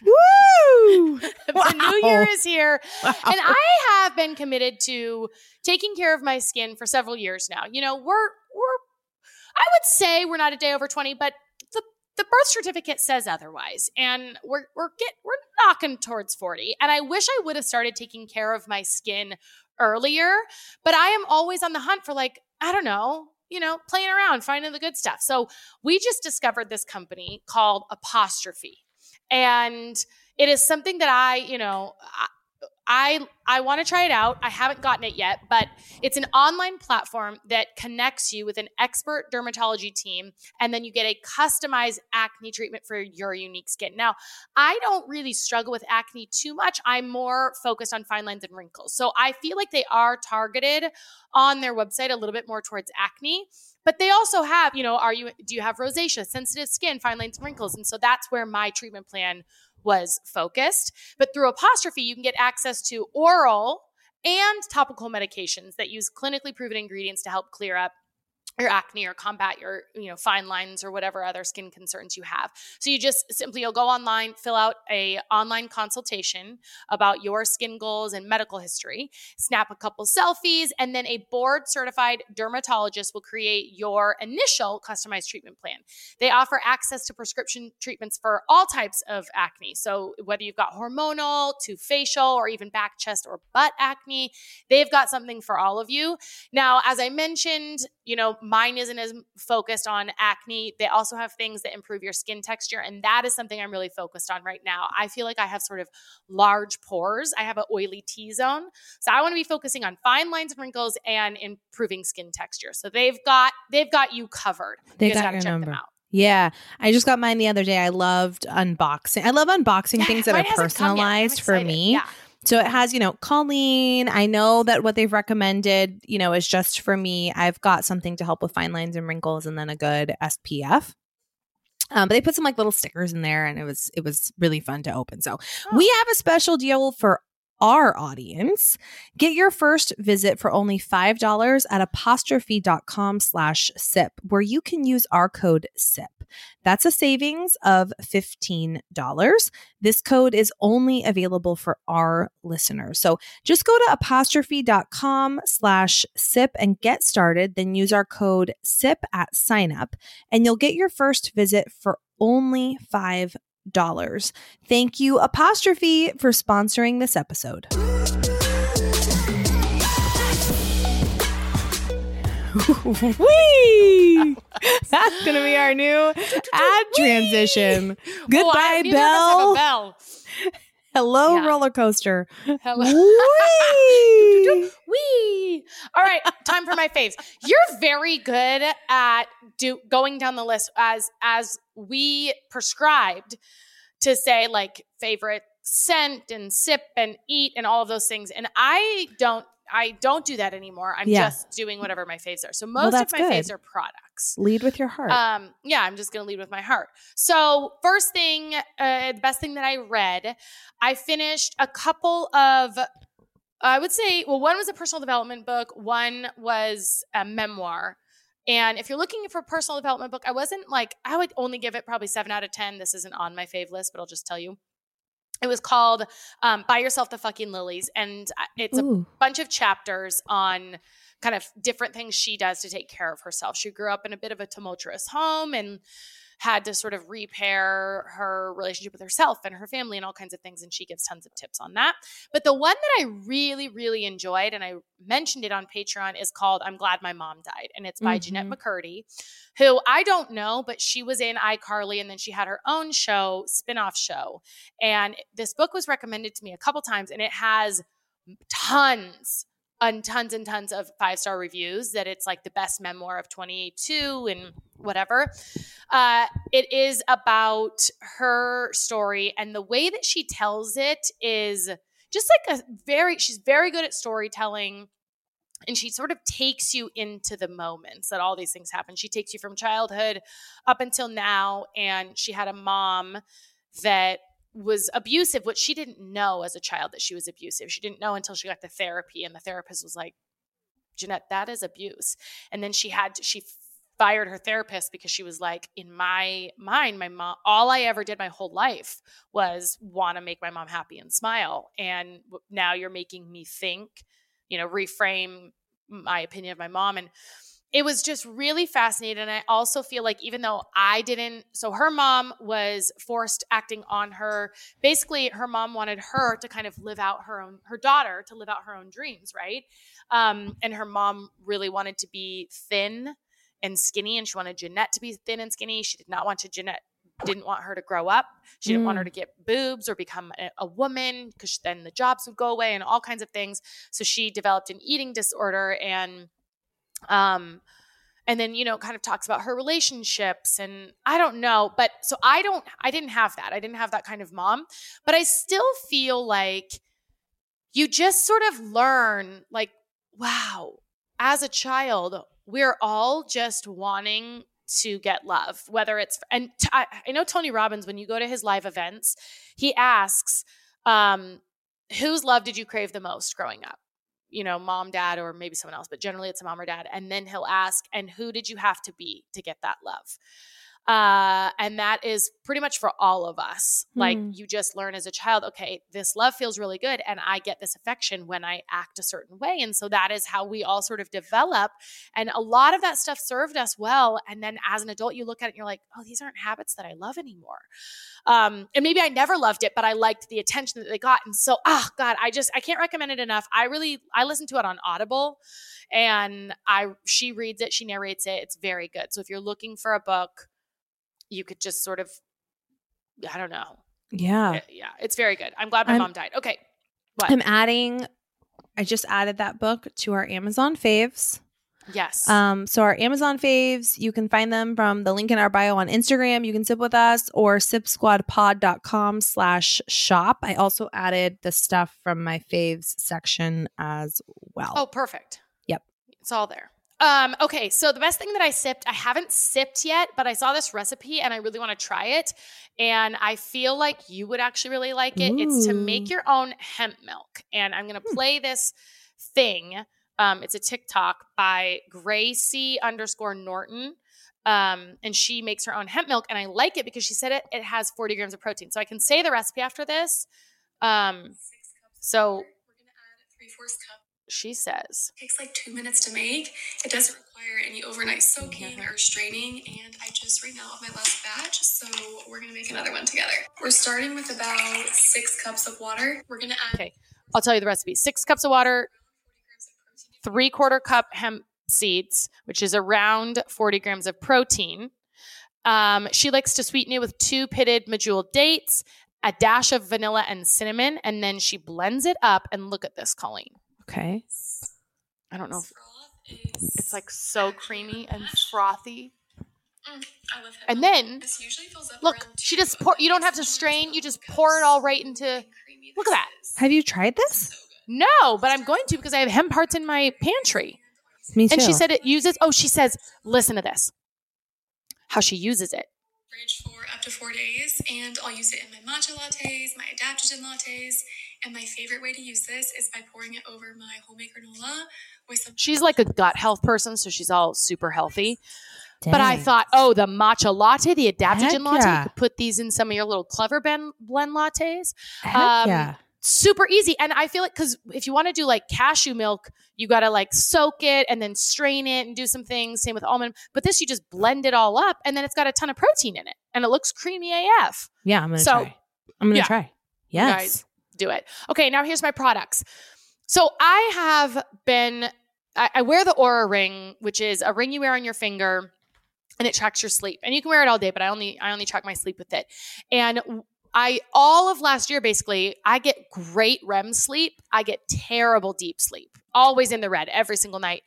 Woo! *laughs* the new year is here. And I have been committed to taking care of my skin for several years now. You know, we're we're I would say we're not a day over 20, but the the birth certificate says otherwise. And we're we're get we're knocking towards 40. And I wish I would have started taking care of my skin earlier, but I am always on the hunt for like, I don't know, you know, playing around, finding the good stuff. So we just discovered this company called Apostrophe. And it is something that I, you know, I- I I want to try it out. I haven't gotten it yet, but it's an online platform that connects you with an expert dermatology team and then you get a customized acne treatment for your unique skin. Now, I don't really struggle with acne too much. I'm more focused on fine lines and wrinkles. So I feel like they are targeted on their website a little bit more towards acne but they also have you know are you do you have rosacea sensitive skin fine lines wrinkles and so that's where my treatment plan was focused. But through apostrophe, you can get access to oral and topical medications that use clinically proven ingredients to help clear up your acne or combat your you know fine lines or whatever other skin concerns you have. So you just simply you'll go online fill out a online consultation about your skin goals and medical history snap a couple selfies and then a board certified dermatologist will create your initial customized treatment plan. They offer access to prescription treatments for all types of acne. So whether you've got hormonal to facial or even back chest or butt acne they've got something for all of you. Now as i mentioned you know mine isn't as focused on acne. They also have things that improve your skin texture. And that is something I'm really focused on right now. I feel like I have sort of large pores. I have an oily T zone. So I want to be focusing on fine lines and wrinkles and improving skin texture. So they've got they've got you covered. They you got your check number. them out. Yeah, I just got mine the other day. I loved unboxing. I love unboxing Yeah, things that are hasn't come yet. I'm personalized for me. Yeah. So it has, you know, Colleen. I know that what they've recommended, you know, is just for me. I've got something to help with fine lines and wrinkles and then a good SPF. Um, but they put some like little stickers in there and it was it was really fun to open. So we have a special deal for our audience. Get your first visit for only $5 at apostrophe.com slash sip, where you can use our code SIP. That's a savings of $15. This code is only available for our listeners. So just go to apostrophe.com slash sip and get started. Then use our code SIP at sign up, and you'll get your first visit for only $5. Thank you, Apostrophe, for sponsoring this episode. *laughs* Whee! *laughs* That's going to be our new *laughs* ad transition. Oh, Goodbye, neither of us have a Belle. bell. Hello, Yeah. roller coaster. Hello. *laughs* Wee. *laughs* All right, time for my faves. You're very good at do going down the list as as we prescribed to say like favorite scent and sip and eat and all of those things. And I don't I don't do that anymore. I'm Yeah. just doing whatever my faves are. So Well, most of my good. faves are products. Lead with your heart. Um, yeah, I'm just gonna lead with my heart. So first thing, uh, the best thing that I read, I finished a couple of. I would say, well, one was a personal development book. One was a memoir. And if you're looking for a personal development book, I wasn't like I would only give it probably seven out of ten. This isn't on my fave list, but I'll just tell you. It was called um, "Buy Yourself the Fucking Lilies," and uh, it's a bunch of chapters on kind of different things she does to take care of herself. She grew up in a bit of a tumultuous home and had to sort of repair her relationship with herself and her family and all kinds of things. And she gives tons of tips on that. But the one that I really, really enjoyed, and I mentioned it on Patreon, is called I'm Glad My Mom Died. And it's by Jennette Mhm. McCurdy, who I don't know, but she was in iCarly and then she had her own show, spin off show. And this book was recommended to me a couple times and it has tons and tons and tons of five star reviews that it's like the best memoir of 2022 and whatever. Uh, it is about her story, and the way that she tells it is just like a very, she's very good at storytelling. And she sort of takes you into the moments that all these things happen. She takes you from childhood up until now. And she had a mom that was abusive, which she didn't know as a child that she was abusive. She didn't know until she got to therapy, and the therapist was like, Jennette, that is abuse. And then she had to, she fired her therapist because she was like, in my mind, my mom, all I ever did my whole life was want to make my mom happy and smile. And now you're making me think, you know, reframe my opinion of my mom. And it was just really fascinating. And I also feel like even though I didn't, so her mom was forced acting on her. Basically, her mom wanted her to kind of live out her own, her daughter to live out her own dreams, right? Um, and her mom really wanted to be thin and skinny, and she wanted Jennette to be thin and skinny. She did not want to Jennette didn't want her to grow up. She didn't want her Mm. to get boobs or become a, a woman because then the jobs would go away and all kinds of things. So she developed an eating disorder and um and then you know kind of talks about her relationships and I don't know, but so I don't I didn't have that. I didn't have that kind of mom, but I still feel like you just sort of learn like wow, as a child, we're all just wanting to get love, whether it's and t- I, I know Tony Robbins when you go to his live events, he asks, um, "Whose love did you crave the most growing up?" You know, mom, dad, or maybe someone else, but generally it's a mom or dad. And then he'll ask, "And who did you have to be to get that love?" Uh, and that is pretty much for all of us. Like Hmm. you just learn as a child, okay, this love feels really good, and I get this affection when I act a certain way. And so that is how we all sort of develop. And a lot of that stuff served us well. And then as an adult, you look at it and you're like, oh, these aren't habits that I love anymore. Um, and maybe I never loved it, but I liked the attention that they got. And so, oh God, I just I can't recommend it enough. I really I listen to it on Audible, and I she reads it, she narrates it. It's very good. So if you're looking for a book, you could just sort of I don't know. Yeah. Yeah, it's very good. I'm glad my I'm- mom died. Okay. What? I'm adding I just added that book to our Amazon faves. yes. Um, so our Amazon faves, you can find them from the link in our bio on Instagram. You can sip with us or sipsquadpod.com slash shop. I also added the stuff from my faves section as well. Oh, perfect. Yep. It's all there. Um, okay, so the best thing that I sipped, I haven't sipped yet, but I saw this recipe and I really want to try it. And I feel like you would actually really like it. It's to make your own hemp milk. And I'm gonna play this thing. Um, it's a TikTok by Gracie underscore Norton. Um, and she makes her own hemp milk, and I like it because she said it it has 40 grams of protein. So I can say the recipe after this. Um, so We're gonna add three fourths cup. She says. It takes like two minutes to make. It doesn't require any overnight soaking or straining. And I just now have my last batch, so we're gonna make another one together. We're starting with about six cups of water. We're gonna add Okay. I'll tell you the recipe. Six cups of water, 40 grams of protein. three quarter cup hemp seeds, which is around 40 grams of protein. Um, she likes to sweeten it with two pitted medjool dates, a dash of vanilla and cinnamon, and then she blends it up. And look at this, Colleen. Okay. I don't know if is it's like so creamy and frothy. Mm, I love And then, this usually fills up Look, she just pour, you don't have to strain, you just pour it all right into. Look at that. Have you tried this? So. No, but I'm going to because I have hemp hearts in my pantry. Me too. And she said it uses, oh, she says, listen to this. How she uses it. fridge for up to four days, and I'll use it in my matcha lattes, my adaptogen lattes, and my favorite way to use this is by pouring it over my homemade granola with some. She's like a gut health person, so she's all super healthy. But I thought, oh, the matcha latte, the adaptogen Heck latte, yeah. you could put these in some of your little Clevr ben- blend lattes. Heck um, yeah. Super easy. And I feel like, because if you want to do like cashew milk, you got to like soak it and then strain it and do some things. Same with almond. But this, you just blend it all up and then it's got a ton of protein in it and it looks creamy AF. Yeah, I'm gonna so- try. I'm gonna yeah. try. Yes. guys do it. Okay, now here's my products. So I have been, I, I wear the Oura ring, which is a ring you wear on your finger, and it tracks your sleep. And you can wear it all day, but I only I only track my sleep with it. And I all of last year basically, I get great REM sleep. I get terrible deep sleep. Always in the red every single night.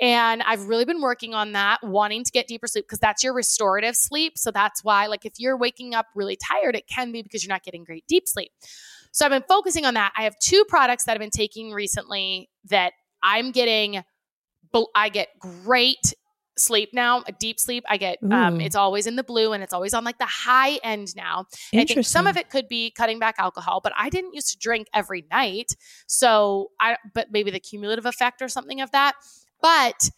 And I've really been working on that, wanting to get deeper sleep because that's your restorative sleep. So that's why, like, if you're waking up really tired, it can be because you're not getting great deep sleep. So I've been focusing on that. I have two products that I've been taking recently that I'm getting, I get great sleep now, a deep sleep. I get, um, it's always in the blue and it's always on like the high end now. And I think some of it could be cutting back alcohol, but I didn't used to drink every night. So I, but maybe the cumulative effect or something of that. But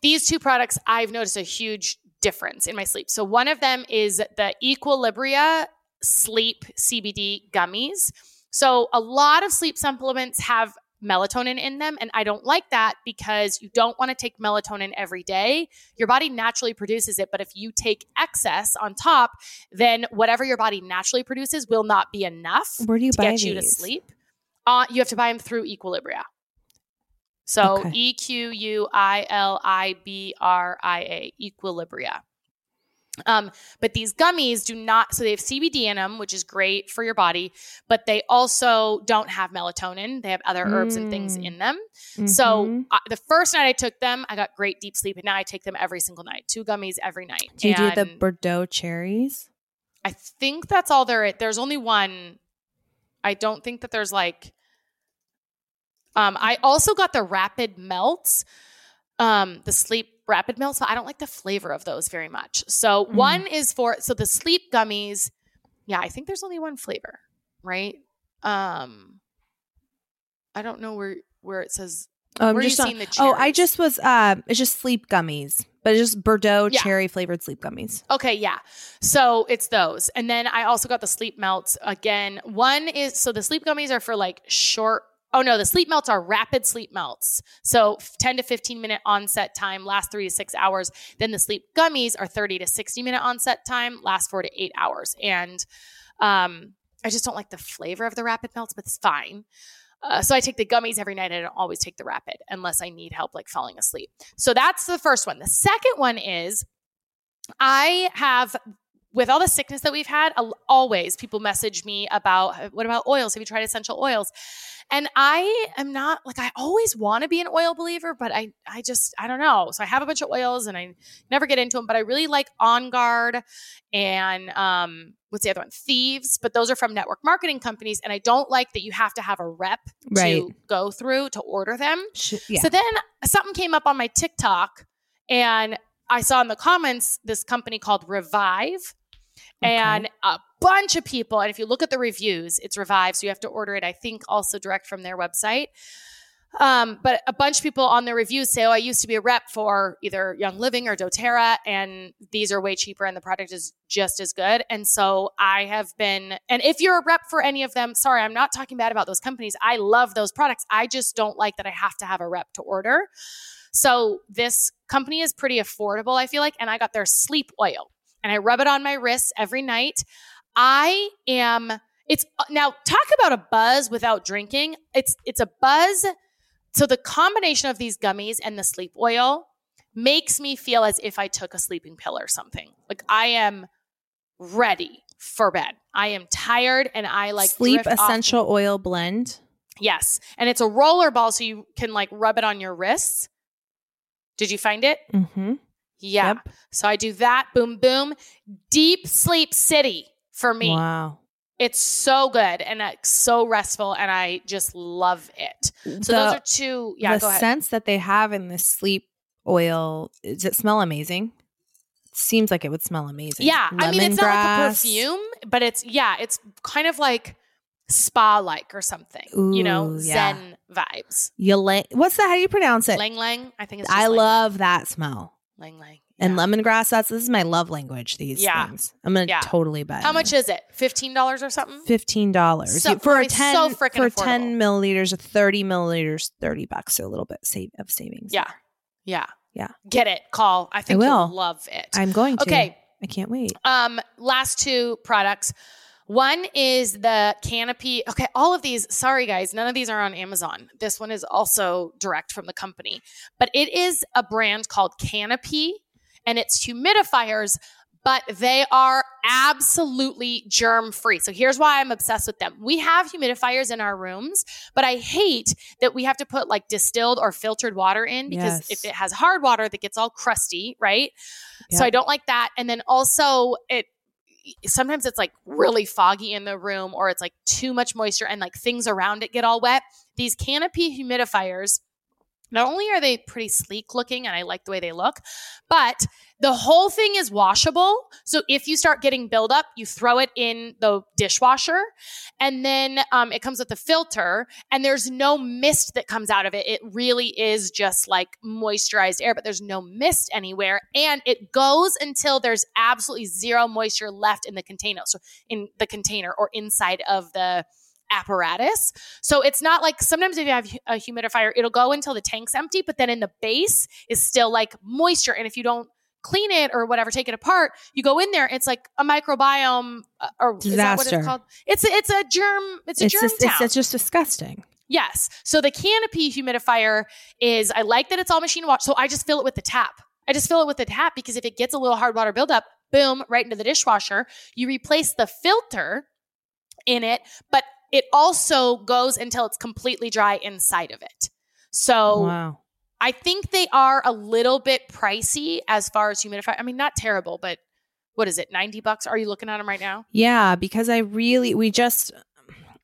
these two products, I've noticed a huge difference in my sleep. So one of them is the Equilibria Sleep CBD gummies. So a lot of sleep supplements have melatonin in them and I don't like that because you don't want to take melatonin every day. Your body naturally produces it, but if you take excess on top, then whatever your body naturally produces will not be enough Where do you to buy get you to these? sleep. Uh, you have to buy them through Equilibria. So. E Q U I L I B R I A, Equilibria. Um, but these gummies do not, so they have CBD in them, which is great for your body, but they also don't have melatonin. They have other herbs and things Mm. in them. So Mhm. uh, the first night I took them, I got great deep sleep, and now I take them every single night, two gummies every night. do you do the Bordeaux cherries? I think that's all there. There's only one. I don't think that there's like. Um, I also got the rapid melts, um, the sleep rapid melts. But I don't like the flavor of those very much. So Mm. one is for so the sleep gummies. Yeah, I think there's only one flavor, right? Um, I don't know where where it says. Oh, I'm where are you just on- the Oh, I just was. Uh, it's just sleep gummies, but it's just Bordeaux Yeah. cherry flavored sleep gummies. Okay, yeah. So it's those. And then I also got the sleep melts again. One is so the sleep gummies are for like short. Oh no, the sleep melts are rapid sleep melts. So 10 to 15 minute onset time, last three to six hours. Then the sleep gummies are 30 to 60 minute onset time, last four to eight hours. And um, I just don't like the flavor of the rapid melts, but it's fine. Uh, so I take the gummies every night. I don't always take the rapid unless I need help like falling asleep. So that's the first one. The second one is I have, with all the sickness that we've had, always people message me about what about oils? Have you tried essential oils? And I am not like I always want to be an oil believer, but I I just I don't know. So I have a bunch of oils and I never get into them, but I really like On Guard and um what's the other one? Thieves, but those are from network marketing companies and I don't like that you have to have a rep Right. to go through to order them. Yeah. So then something came up on my TikTok and I saw in the comments this company called Revive and a bunch of people. And if you look at the reviews, it's revived. So you have to order it, I think, also direct from their website. Um, but a bunch of people on their reviews say, Oh, I used to be a rep for either Young Living or doTERRA, and these are way cheaper and the product is just as good. And so I have been, and if you're a rep for any of them, sorry, I'm not talking bad about those companies. I love those products. I just don't like that I have to have a rep to order. So this company is pretty affordable, I feel like, and I got their sleep oil and I rub it on my wrists every night. I am it's now talk about a buzz without drinking. It's it's a buzz. So the combination of these gummies and the sleep oil makes me feel as if I took a sleeping pill or something. Like I am ready for bed. I am tired and I like sleep drift off- essential oil blend. Yes. And it's a roller ball so you can like rub it on your wrists. Did you find it? Mm-hmm. Yeah. Yep. So I do that. Boom, boom. Deep sleep city for me. Wow. It's so good and it's so restful, and I just love it. So the, those are two. Yeah, the scents that they have in this sleep oil. Does it smell amazing? It seems like it would smell amazing. yeah, I mean it's not like a perfume, but it's yeah, it's kind of like spa like or something. you know, yeah. Zen vibes. Ylang. What's that? How do you pronounce it? Lang lang. I think it's. I lang love that smell. Lang lang. And lemongrass. That's this is my love language. These Yeah. things. I'm gonna Yeah. totally buy. How much is it? Fifteen dollars or something? Fifteen dollars So- for a ten so for affordable. ten milliliters, or thirty milliliters, thirty bucks. So a little bit save of savings. Yeah, yeah, Yeah. Get it? Call. I think will. you'll love it. I'm going to. okay. I can't wait. Um, last two products. One is the canopy. Okay, all of these, sorry guys, none of these are on Amazon. This one is also direct from the company, but it is a brand called Canopy and it's humidifiers, but they are absolutely germ free. So here's why I'm obsessed with them. We have humidifiers in our rooms, but I hate that we have to put like distilled or filtered water in because Yes. if it has hard water that gets all crusty, right? So I don't like that. And then also it sometimes it's like really foggy in the room or it's like too much moisture and like things around it get all wet. These canopy humidifiers not only are they pretty sleek looking and I like the way they look, but the whole thing is washable. So if you start getting buildup, you throw it in the dishwasher and then um, it comes with a filter and there's no mist that comes out of it. It really is just like moisturized air, but there's no mist anywhere. And it goes until there's absolutely zero moisture left in the container. So in the container or inside of the apparatus. So it's not like sometimes if you have a humidifier, it'll go until the tank's empty, but then in the base is still like moisture. And if you don't clean it or whatever, take it apart, you go in there, it's like a microbiome uh, or is that what Disaster. it's called? It's a, it's a germ, it's a It's germ just town. it's, it's just disgusting. Yes. So the canopy humidifier is I like that it's all machine wash. So I just fill it with the tap. I just fill it with the tap because if it gets a little hard water buildup, boom, right into the dishwasher. You replace the filter in it, but it also goes until it's completely dry inside of it. So wow. I think they are a little bit pricey as far as humidifier. I mean, not terrible, but what is it? 90 bucks? Are you looking at them right now? Yeah, because I really we just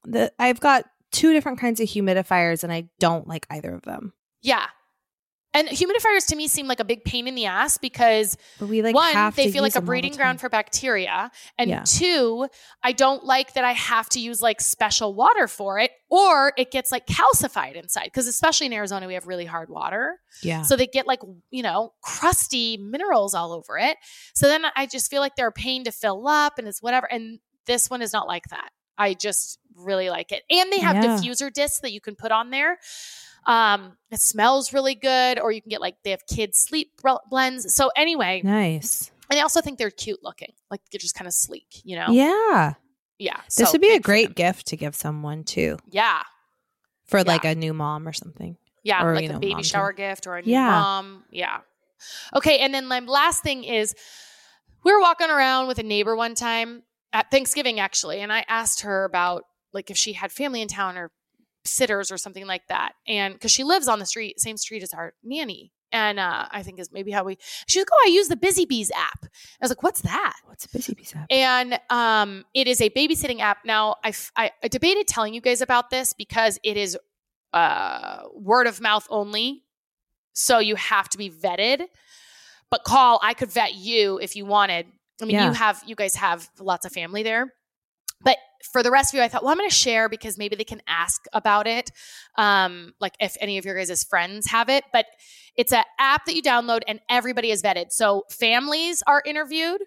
the I've got two different kinds of humidifiers and I don't like either of them. Yeah. And humidifiers to me seem like a big pain in the ass because But we like one, they feel like a them all the breeding ground for bacteria. And Yeah. two, I don't like that I have to use like special water for it or it gets like calcified inside. Because especially in Arizona, we have really hard water. Yeah. So they get like, you know, crusty minerals all over it. So then I just feel like they're a pain to fill up and it's whatever. And this one is not like that. I just really like it. And they have Yeah. diffuser discs that you can put on there. Um, it smells really good, or you can get like they have kids sleep blends. So anyway, nice. and I also think they're cute looking, like they're just kind of sleek, you know? Yeah. yeah. This so would be a great gift to give someone too Yeah, for like a new mom or something. yeah, Or, like you a baby mom too. shower gift or a new Yeah. mom. Yeah. Okay, and then my last thing is, we were walking around with a neighbor one time at Thanksgiving actually, and I asked her about like if she had family in town or sitters or something like that, and because she lives on the street, same street as our nanny. And uh, I think is maybe how we. She was like, "Oh, I use the Busy Bees app." I was like, "What's that?" What's a busy Bees app? and um, it is a babysitting app. Now, I- I debated telling you guys about this because it is uh, word of mouth only, so you have to be vetted. But call, I could vet you if you wanted. I mean, Yeah. you have, you guys have lots of family there. But for the rest of you, I thought, well, I'm going to share because maybe they can ask about it. Um, like if any of your guys' friends have it. But it's an app that you download and everybody is vetted. So families are interviewed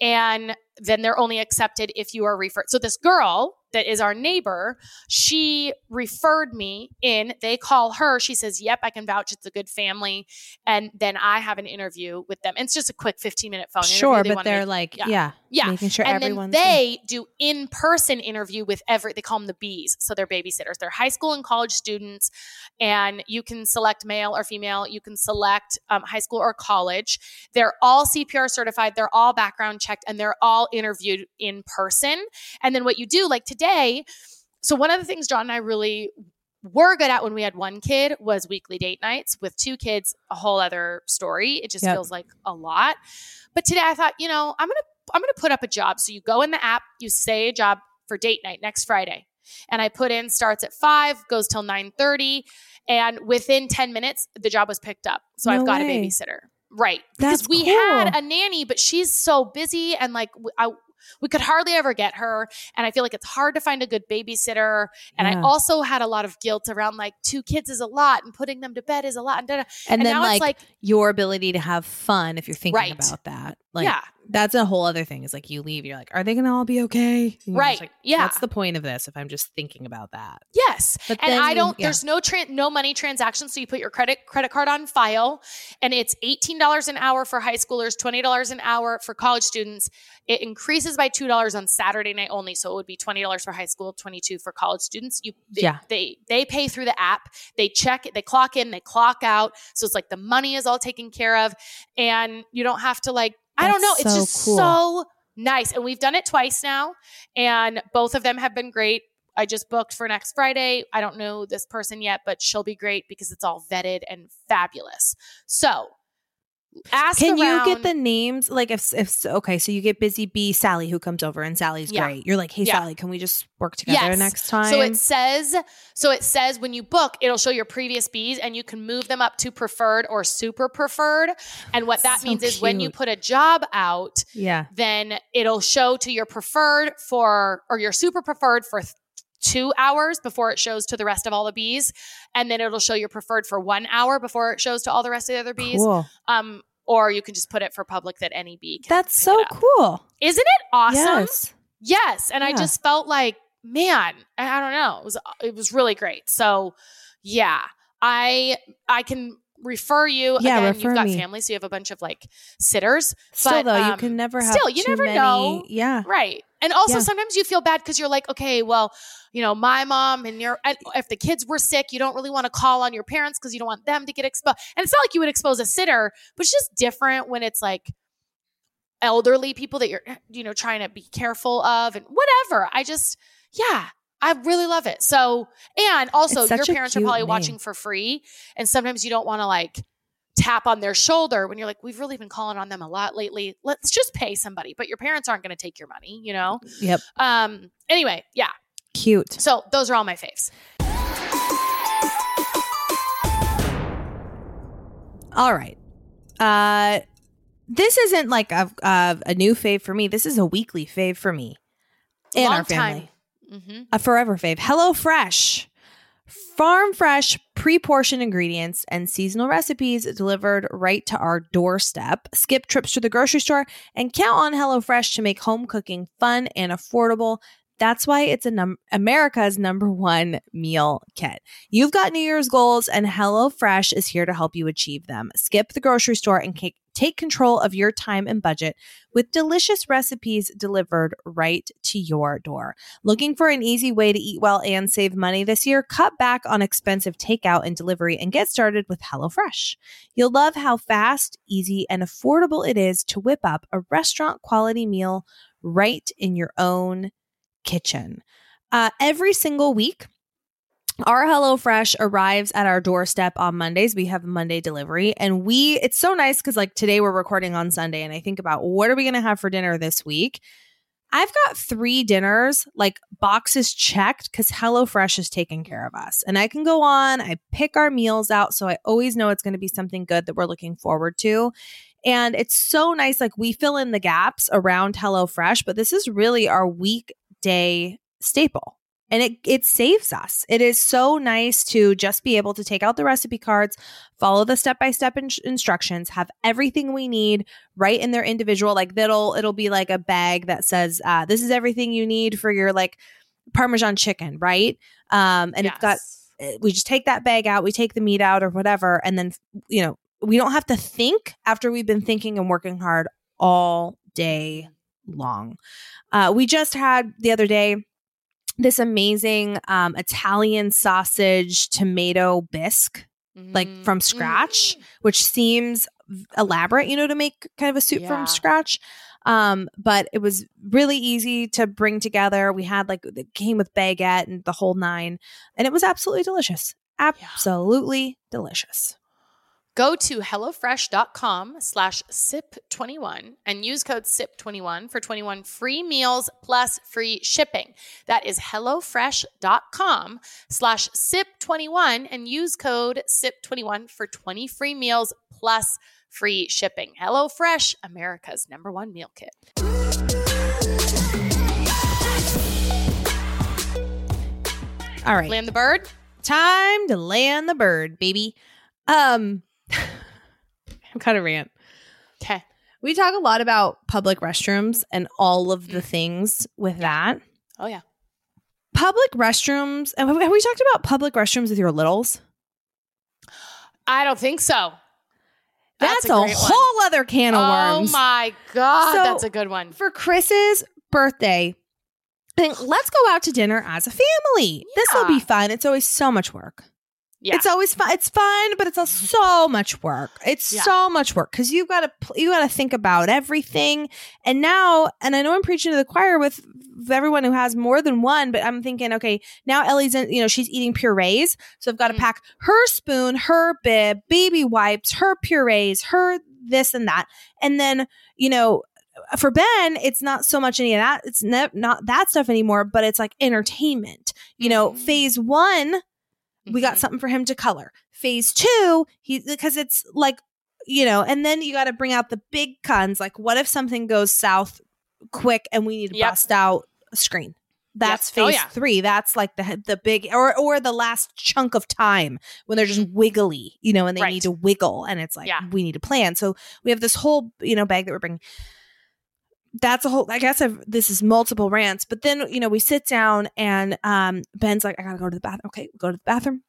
and then they're only accepted if you are referred. So this girl that is our neighbor, she referred me in. They call her. She says, "Yep, I can vouch. It's a good family." And then I have an interview with them. And it's just a quick 15 minute phone interview. Sure, but they're make- like, yeah. yeah, Yeah. making sure and then they do in-person interview with every they call them the bees so they're babysitters they're high school and college students and you can select male or female you can select um, high school or college they're all cpr certified they're all background checked and they're all interviewed in person and then what you do like today so one of the things john and i really were good at when we had one kid was weekly date nights with two kids a whole other story. It just Yep. feels like a lot. But today i thought you know i'm gonna i'm gonna put up a job. So you go in the app you say a job for date night next friday. And i put in starts at 5 goes till 9.30 and within 10 minutes the job was picked up. So No i've got way. a babysitter. Right. Because That's we had a nanny but she's so busy and like I, we could hardly ever get her and i feel like it's hard to find a good babysitter and i also had a lot of guilt around like two kids is a lot and putting them to bed is a lot and, and, and then like, it's like your ability to have fun if you're thinking Right. about that. Like yeah that's a whole other thing. Is like you leave, you're like, are they gonna all be okay? And you're just Right. like, Yeah. What's the point of this if I'm just thinking about that? Yes. But and then I don't yeah. there's no tran no money transaction, so you put your credit credit card on file and it's $18 an hour for high schoolers, $20 an hour for college students. It increases by $2 on Saturday night only so it would be $20 for high school, 22 for college students. You they, Yeah. they they pay through the app. They check they clock in, they clock out. So it's like the money is all taken care of and you don't have to like I don't know, That's it's just cool. so nice and we've done it twice now and both of them have been great I just booked for next Friday. I don't know this person yet, but she'll be great because it's all vetted and fabulous. So, ask Can you get the names? Like if if okay, so you get Busy Bee Sally who comes over and Sally's Yeah. great. You're like, hey Yeah. Sally, can we just work together Yes. next time? So it says so it says when you book, it'll show your previous bees and you can move them up to preferred or super preferred. And what that So means is when you put a job out, yeah. then it'll show to your preferred for or your super preferred for two hours before it shows to the rest of all the bees and then it'll show your preferred for one hour before it shows to all the rest of the other bees Cool. um or you can just put it for public that any bee can That's so cool. isn't it awesome Yes. yes and i just felt like man i don't know it was it was really great so yeah i i can refer you Yeah, again refer you've got me. family so you have a bunch of like sitters Still But, though, you um, can never have still, you too never many- know. Yeah. Right. And also Yeah. sometimes you feel bad because you're like, okay, well, you know, my mom and your and if the kids were sick, you don't really want to call on your parents because you don't want them to get exposed. And it's not like you would expose a sitter, but it's just different when it's like elderly people that you're you know trying to be careful of and whatever. I just yeah, I really love it. So, and also your parents are probably name. watching for free and sometimes you don't want to like tap on their shoulder when you're like we've really been calling on them a lot lately. Let's just pay somebody, but your parents aren't going to take your money, you know? Yep. Um anyway, yeah. Cute. So, those are all my faves. All right. Uh this isn't like a uh, a new fave for me. This is a weekly fave for me and Long our family. Mhm. A forever fave. Hello Fresh. Farm fresh, pre portioned ingredients and seasonal recipes delivered right to our doorstep. Skip trips to the grocery store and count on HelloFresh to make home cooking fun and affordable. That's why it's num- America's number one meal kit. You've got New Year's goals, and HelloFresh is here to help you achieve them. Skip the grocery store and take control of your time and budget with delicious recipes delivered right to your door. Looking for an easy way to eat well and save money this year? Cut back on expensive takeout and delivery and get started with HelloFresh. You'll love how fast, easy, and affordable it is to whip up a restaurant quality meal right in your own kitchen. Uh, every single week, our HelloFresh arrives at our doorstep on Mondays. We have Monday delivery, and we it's so nice because like today we're recording on Sunday, and I think about what are we going to have for dinner this week. I've got three dinners, like boxes checked, because HelloFresh is taking care of us. And I can go on, I pick our meals out. So I always know it's going to be something good that we're looking forward to. And it's so nice. Like we fill in the gaps around HelloFresh, but this is really our weekday staple. And it, it saves us. It is so nice to just be able to take out the recipe cards, follow the step by step instructions, have everything we need right in their individual. Like that'll it'll be like a bag that says, uh, "This is everything you need for your like Parmesan chicken," right? Um, and it's got we just take that bag out, we take the meat out or whatever, and then you know we don't have to think after we've been thinking and working hard all day long. Uh, we just had the other day this amazing um, Italian sausage tomato bisque, like Mm. from scratch, Mm. which seems elaborate, you know, to make kind of a soup Yeah. from scratch. Um, but it was really easy to bring together. We had like it came with baguette and the whole nine, and it was absolutely delicious. Absolutely delicious. Go to HelloFresh.com slash SIP21 and use code SIP21 for 21 free meals plus free shipping. That is HelloFresh.com slash SIP21 and use code SIP21 for 20 free meals plus free shipping. HelloFresh, America's number one meal kit. All right. Land the bird? time to land the bird, baby. Um kind of rant. Okay. We talk a lot about public restrooms and all of the things with that. Oh, yeah. Public restrooms, and have we talked about public restrooms with your littles? I don't think so. That's, a a, great one. whole other can of Oh worms. Oh my God. So- that's a good one. For Chris's birthday, I think let's go out to dinner as a family. This will be Yeah. fun. It's always so much work. Yeah. It's always fun. It's fun, but it's also so much work. It's Yeah. so much work because you've got to pl- you got to think about everything. And now, and I know I'm preaching to the choir with everyone who has more than one, but I'm thinking, okay, now Ellie's in, you know, she's eating purees, so I've got to Mhm. pack her spoon, her bib, baby wipes, her purees, her this and that, and then you know. For Ben, it's not so much any of that. It's ne- not that stuff anymore, but it's like entertainment. You know, Mhm. phase one, we got Mhm. something for him to color. Phase two, he because it's like you know, and then you got to bring out the big cons. Like, what if something goes south quick and we need to Yep. bust out a screen? That's Yep. Oh, phase yeah. three. That's like the the big or or the last chunk of time when they're just wiggly, you know, and they Right. need to wiggle, and it's like Yeah. we need to plan. So we have this whole you know bag that we're bringing. That's a whole. I guess I've, this is multiple rants, but then you know we sit down and um Ben's like, I gotta go to the bathroom. Okay, go to the bathroom,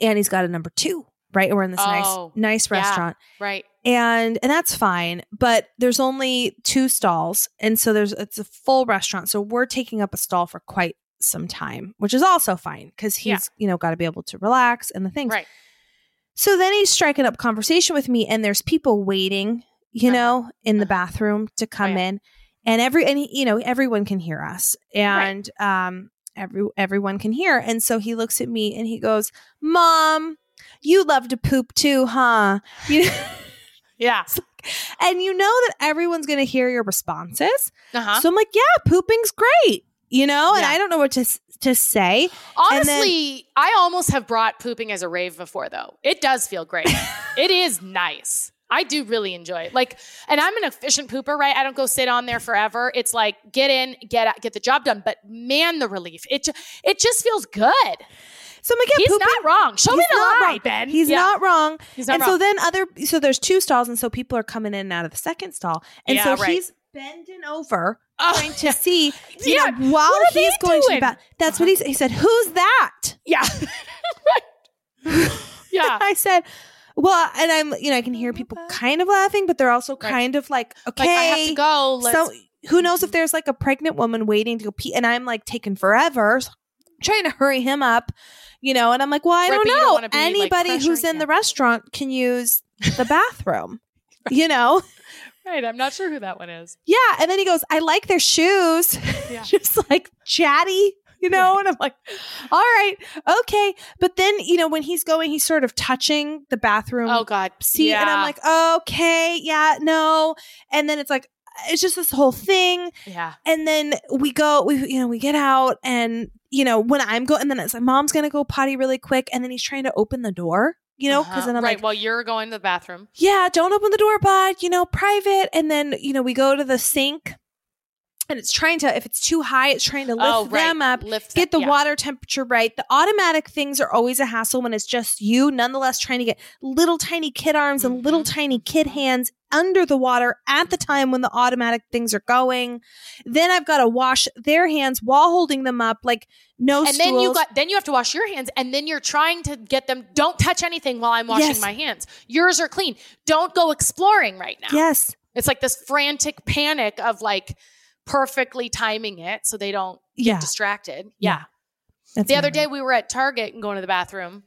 and he's got a number two. Right, we're in this Oh, nice, nice yeah. restaurant, Right. and and that's fine. But there's only two stalls, and so there's it's a full restaurant. So we're taking up a stall for quite some time, which is also fine because he's Yeah. you know got to be able to relax and the things. Right. So then he's striking up conversation with me, and there's people waiting you Uh-huh. know, in the Uh-huh. bathroom to come Right. in, and every and he, you know everyone can hear us, and um, every everyone can hear, and so he looks at me and he goes, "Mom, you love to poop too, huh?" *laughs* You, *laughs* Yeah. and you know that everyone's going to hear your responses, Uh-huh. so I'm like, "Yeah, pooping's great," you know, and I don't know what to to say. and then- Honestly, I almost have brought pooping as a rave before, though. It does feel great. it is nice. I do really enjoy it. Like, and I'm an efficient pooper, right? I don't go sit on there forever. It's like get in, get out, get the job done. But man, the relief it it just feels good. So I'm He's pooping- not wrong. Show me he's the not lie, wrong. Ben. He's Yeah. not wrong. He's not and wrong. so then other so there's two stalls and so people are coming in and out of the second stall and Yeah, so right. he's bending over Oh, trying to see *laughs* you Yeah, know, while what are they he's going to the doing? bath that's what he uh-huh. said he said who's that yeah. *laughs* right. *laughs* Yeah. i said well and i'm you know i can hear people kind of laughing but they're also Right. kind of like okay Like I have to go. Let's, so who knows if mm-hmm. there's like a pregnant woman waiting to go pee and i'm like taking forever so trying to hurry him up you know and i'm like well i Right, don't you don't know wanna like, anybody who's in the restaurant can use the *laughs* bathroom *laughs* you know right. I'm not sure who that one is. Yeah. And then he goes, I like their shoes. Yeah. *laughs* Just like chatty, you *laughs* know? And I'm like, all right, okay. But then, you know, when he's going, he's sort of touching the bathroom Oh God. See? yeah. And I'm like, okay, yeah, no. And then it's like, it's just this whole thing. yeah. And then we go, we, you know, we get out and, you know, when I'm going, and then it's like, mom's going to go potty really quick. And then he's trying to open the door, you know, because Uh-huh. then I'm right. like, well, you're going to the bathroom. yeah, don't open the door, bud, you know, private. And then, you know, we go to the sink and it's trying to, if it's too high, it's trying to lift oh, right. them up, get the yeah. water temperature right. The automatic things are always a hassle when it's just you, nonetheless, trying to get little tiny kid arms and little Mhm. tiny kid hands under the water at the time when the automatic things are going. Then I've got to wash their hands while holding them up, like no and then you got then you have to wash your hands and then you're trying to get them don't touch anything while i'm washing Yes. my hands yours are clean don't go exploring right now yes. it's like this frantic panic of like perfectly timing it so they don't get Yeah. distracted Yeah. yeah, the other day we were at target and going to the bathroom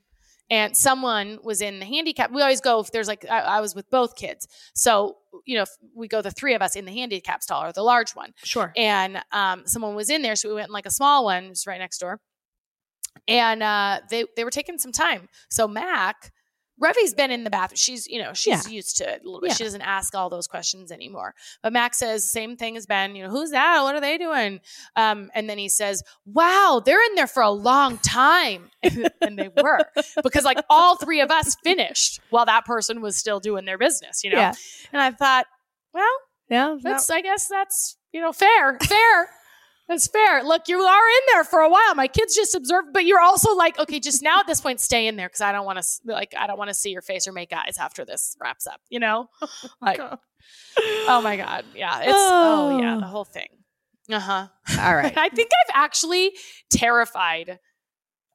and someone was in the handicap we always go if there's like I, I was with both kids so you know if we go the three of us in the handicap stall or the large one Sure. and um, someone was in there, so we went in like a small one, just right next door, and uh, they they were taking some time. So Mac, Revi's been in the bathroom. She's you know she's used to it a little bit. Yeah. She doesn't ask all those questions anymore. But Max says same thing as Ben. You know who's that? What are they doing? Um, and then he says, "Wow, they're in there for a long time," *laughs* and they were because like all three of us finished while that person was still doing their business. You know, Yeah. and I thought, well. Yeah. That's I guess that's you know fair, fair. That's fair. Look, you are in there for a while. My kids just observed, but you're also like, okay, just now at this point, stay in there because I don't want to like I don't want to see your face or make eyes after this wraps up. You know, *laughs* like oh my god, yeah, it's oh, yeah, the *sighs* whole thing. Uh huh. All right. *laughs* I think I've actually terrified.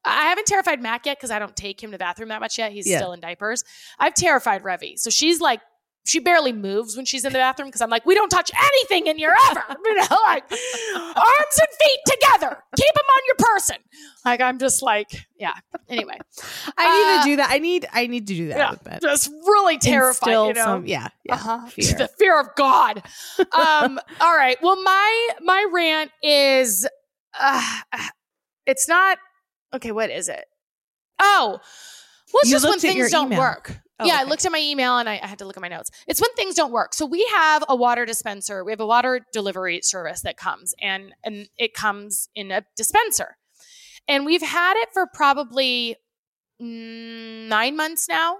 I haven't terrified Mac yet because I don't take him to the bathroom that much yet. He's Yeah. still in diapers. I've terrified Revy. So she's like, she barely moves when she's in the bathroom because I'm like, we don't touch anything in here ever. *laughs* You know, like arms and feet together. Keep them on your person. Like I'm just like, yeah. Anyway, I need Uh, to do that. I need I need to do that yeah, just really terrified. You know? some- yeah, yeah. Uh-huh. *laughs* fear. The fear of God. Um, *laughs* all right. Well, my my rant is uh, it's not okay, what is it? Oh, well, it's You just when looked at your things don't email. work. Oh, yeah, I looked at my email and I, I had to look at my notes. It's when things don't work. So we have a water dispenser. We have a water delivery service that comes and and it comes in a dispenser. And we've had it for probably nine months now.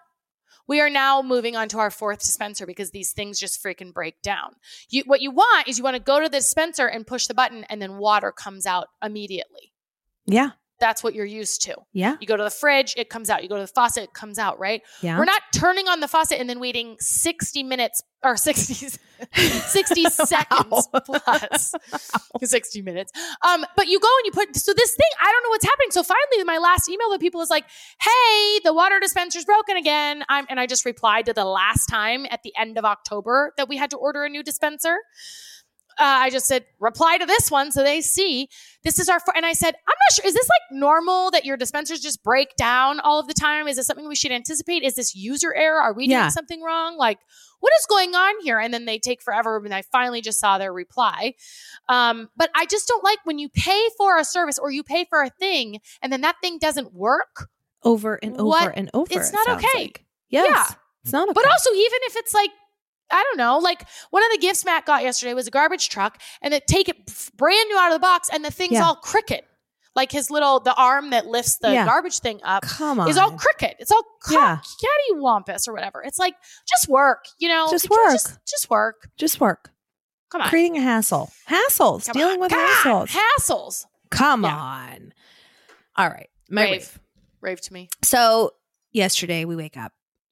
We are now moving on to our fourth dispenser because these things just freaking break down. You, what you want is you want to go to the dispenser and push the button, and then water comes out immediately. Yeah. That's what you're used to. Yeah. You go to the fridge, it comes out. You go to the faucet, it comes out, right? Yeah. We're not turning on the faucet and then waiting 60 minutes or 60, *laughs* 60 seconds plus *laughs* *laughs* 60 minutes. Um, but you go and you put, so this thing, I don't know what's happening. So finally, my last email to people is like, hey, the water dispenser's broken again. I'm, and I just replied to the last time at the end of October that we had to order a new dispenser. Uh, I just said, reply to this one so they see this is our. Fr-. And I said, I'm not sure. Is this like normal that your dispensers just break down all of the time? Is this something we should anticipate? Is this user error? Are we Yeah. doing something wrong? Like, what is going on here? And then they take forever. And I finally just saw their reply. Um, but I just don't like when you pay for a service or you pay for a thing and then that thing doesn't work. over and over What? and over. It's not okay. like. Yes. Yeah. It's not okay. But also, even if it's like, I don't know, like one of the gifts Matt got yesterday was a garbage truck, and they take it brand new out of the box, and the thing's Yeah. all crooked. Like his little, the arm that lifts the Yeah. garbage thing up come on. is all crooked. It's all Yeah. yeah. cattywampus or whatever. It's like, just work, you know? Just Could work. Just, just work. Just work. Come on. Creating a hassle. Hassles. Come Dealing on. with God, hassles. Hassles. Come Yeah. on. All right. My Rave. rave. Rave to me. So yesterday we wake up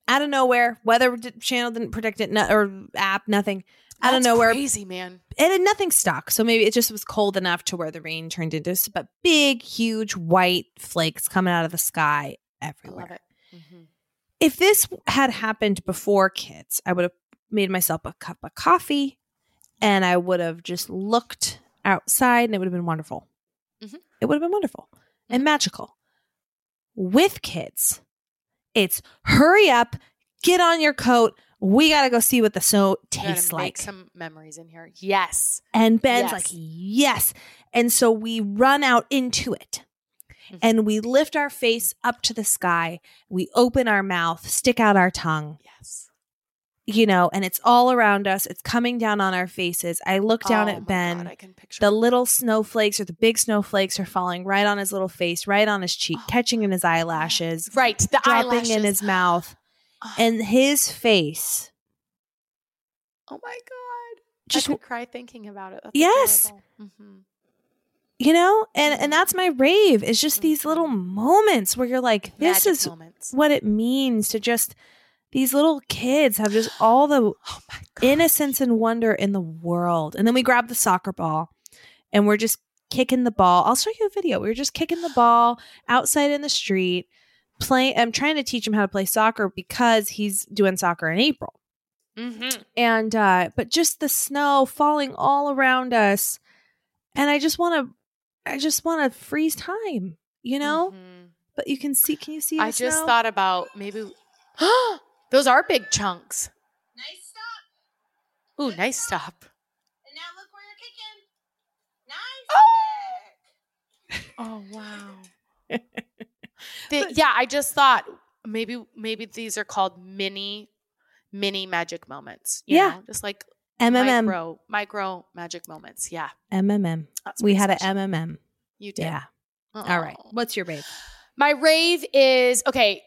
out of nowhere. Weather channel didn't predict it, no, or app, nothing. Out of nowhere, Crazy, man. and it, nothing stuck. So maybe it just was cold enough to where the rain turned into but big, huge white flakes coming out of the sky I everywhere. love it. Mhm. If this had happened before kids, I would have made myself a cup of coffee and I would have just looked outside and it would have been wonderful. Mhm. It would have been wonderful and magical. With kids, it's hurry up, get on your coat. We got to go see what the snow tastes like. some memories in here. Yes. And Ben's Yes. like, yes. And so we run out into it Mhm. and we lift our face up to the sky. We open our mouth, stick out our tongue, Yes. You know, and it's all around us. It's coming down on our faces. I look down Oh at Ben. God, I can picture the little snowflakes or the big snowflakes are falling right on his little face, right on his cheek, Oh. catching in his eyelashes, right. The dropping eyelashes. in his mouth. *gasps* Oh, And his face oh my god. just I cry thinking about it. That's Yes. Mhm. you know and and Mhm. that's my rave it's just these little Mhm. moments where you're like this Magic is moments. what it means to just these little kids have just all the Oh innocence and wonder in the world and then we grab the soccer ball and we're just kicking the ball i'll show you a video we were just kicking the ball outside in the street playing i'm trying to teach him how to play soccer because he's doing soccer in april Mhm. and uh but just the snow falling all around us and i just want to i just want to freeze time you know Mhm. but you can see can you see I just snow? thought about maybe *gasps* *gasps* those are big chunks. Nice stop. Ooh, nice stop. And now look where you're kicking. Nice oh! kick. Oh wow. *laughs* Yeah, I just thought maybe maybe these are called mini mini magic moments. you Yeah. know? just like mmm micro micro magic moments. Yeah, mmm we had special. a mmm You did. yeah all right Oh. what's your rave My rave is okay.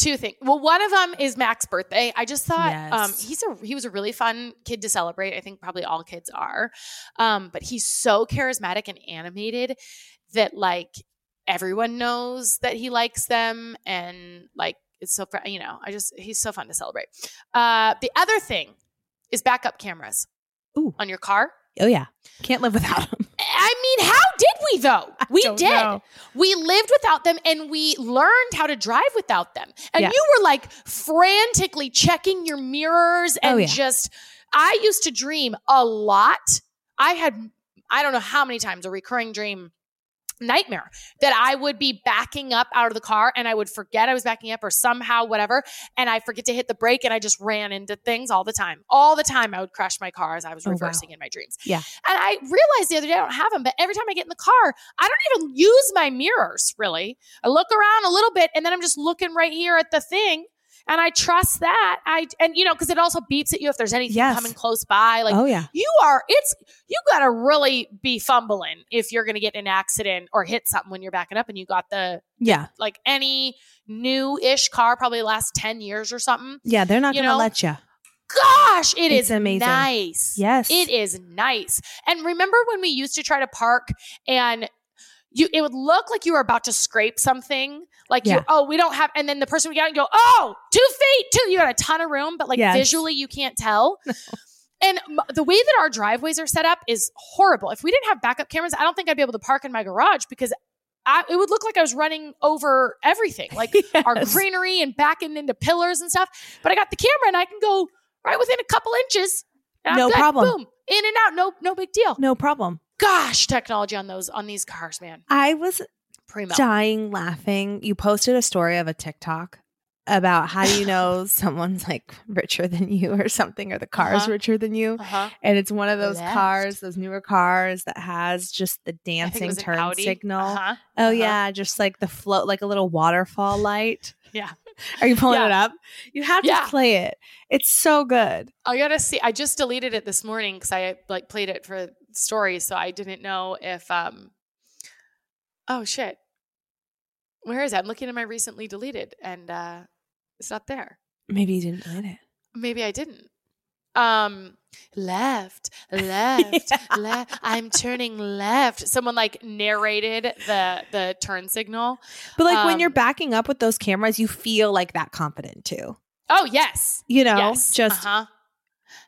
Two things. Well, one of them is Mac's birthday. I just thought um, he's a he was a really fun kid to celebrate. I think probably all kids are, um, but he's so charismatic and animated that like everyone knows that he likes them, and like it's so you know. I just he's so fun to celebrate. Uh, the other thing is backup cameras. Ooh. on your car. oh yeah can't live without them I mean, how did we though? We did. know. We lived without them and we learned how to drive without them. And Yeah. you were like frantically checking your mirrors oh, and Oh, yeah. just I used to dream a lot. I had I don't know how many times a recurring dream nightmare that I would be backing up out of the car and I would forget I was backing up or somehow whatever and I forget to hit the brake and I just ran into things all the time. All the time I would crash my car as I was Oh, wow. reversing in my dreams. Yeah. And I realized the other day I don't have them, but every time I get in the car, I don't even use my mirrors really. I look around a little bit and then I'm just looking right here at the thing. And I trust that. I and you know, because it also beeps at you if there's anything Yes. coming close by. Like oh yeah you are it's you gotta really be fumbling if you're gonna get in an accident or hit something when you're backing up and you got the yeah like any new-ish car probably last 10 years or something yeah they're not gonna know, let you gosh it It's is amazing. nice Yes. it is nice and remember when we used to try to park and you it would look like you were about to scrape something like Yeah. you oh we don't have and then the person would get out and go oh two feet two you got a ton of room but like Yes. visually you can't tell *laughs* and m- the way that our driveways are set up is horrible if we didn't have backup cameras i don't think i'd be able to park in my garage because I, it would look like I was running over everything, like *laughs* our greenery and backing into pillars and stuff. But I got the camera and I can go right within a couple inches. No good. problem. Boom. in and out, no no big deal. No problem. Gosh, technology on those on these cars, man. I was Primo. dying laughing. You posted a story of a TikTok about how do you *laughs* know someone's like richer than you or something, or the car's Uh-huh. richer than you. Uh-huh. And it's one of those Left. cars, those newer cars that has just the I think it dancing turn signal. Uh-huh. Oh Uh-huh. yeah, just like the float, like a little waterfall light. Yeah. *laughs* Are you pulling Yeah. it up? You have to Yeah. play it. It's so good. I gotta see. I just deleted it this morning because I like played it for stories, so I didn't know if um. Oh shit! Where is that? I'm looking at my recently deleted, and uh it's not there. Maybe you didn't delete it. Maybe I didn't. Um, left, *laughs* left, Yeah. left. I'm turning left. Someone like narrated the the turn signal. But like when Um, you're backing up with those cameras, you feel like that confident too. Oh yes, You know, yes. just uh-huh.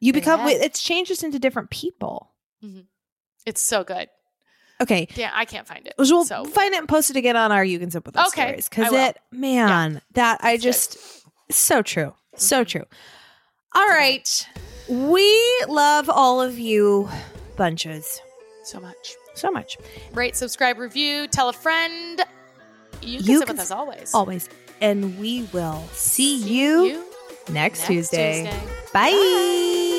you become. Yes. It's changed us into different people. it's so good. Okay, Yeah, I can't find it. we'll so find it and post it again on our "You Can Sip with Us" Okay, stories because it, man, that I just. good. So true, so Mhm. true. All right, we love all of you bunches so much. so much. Rate, subscribe, review, tell a friend. You can You sit can with us always. Always, and we will see, See you, you next, next Tuesday. Tuesday. Bye.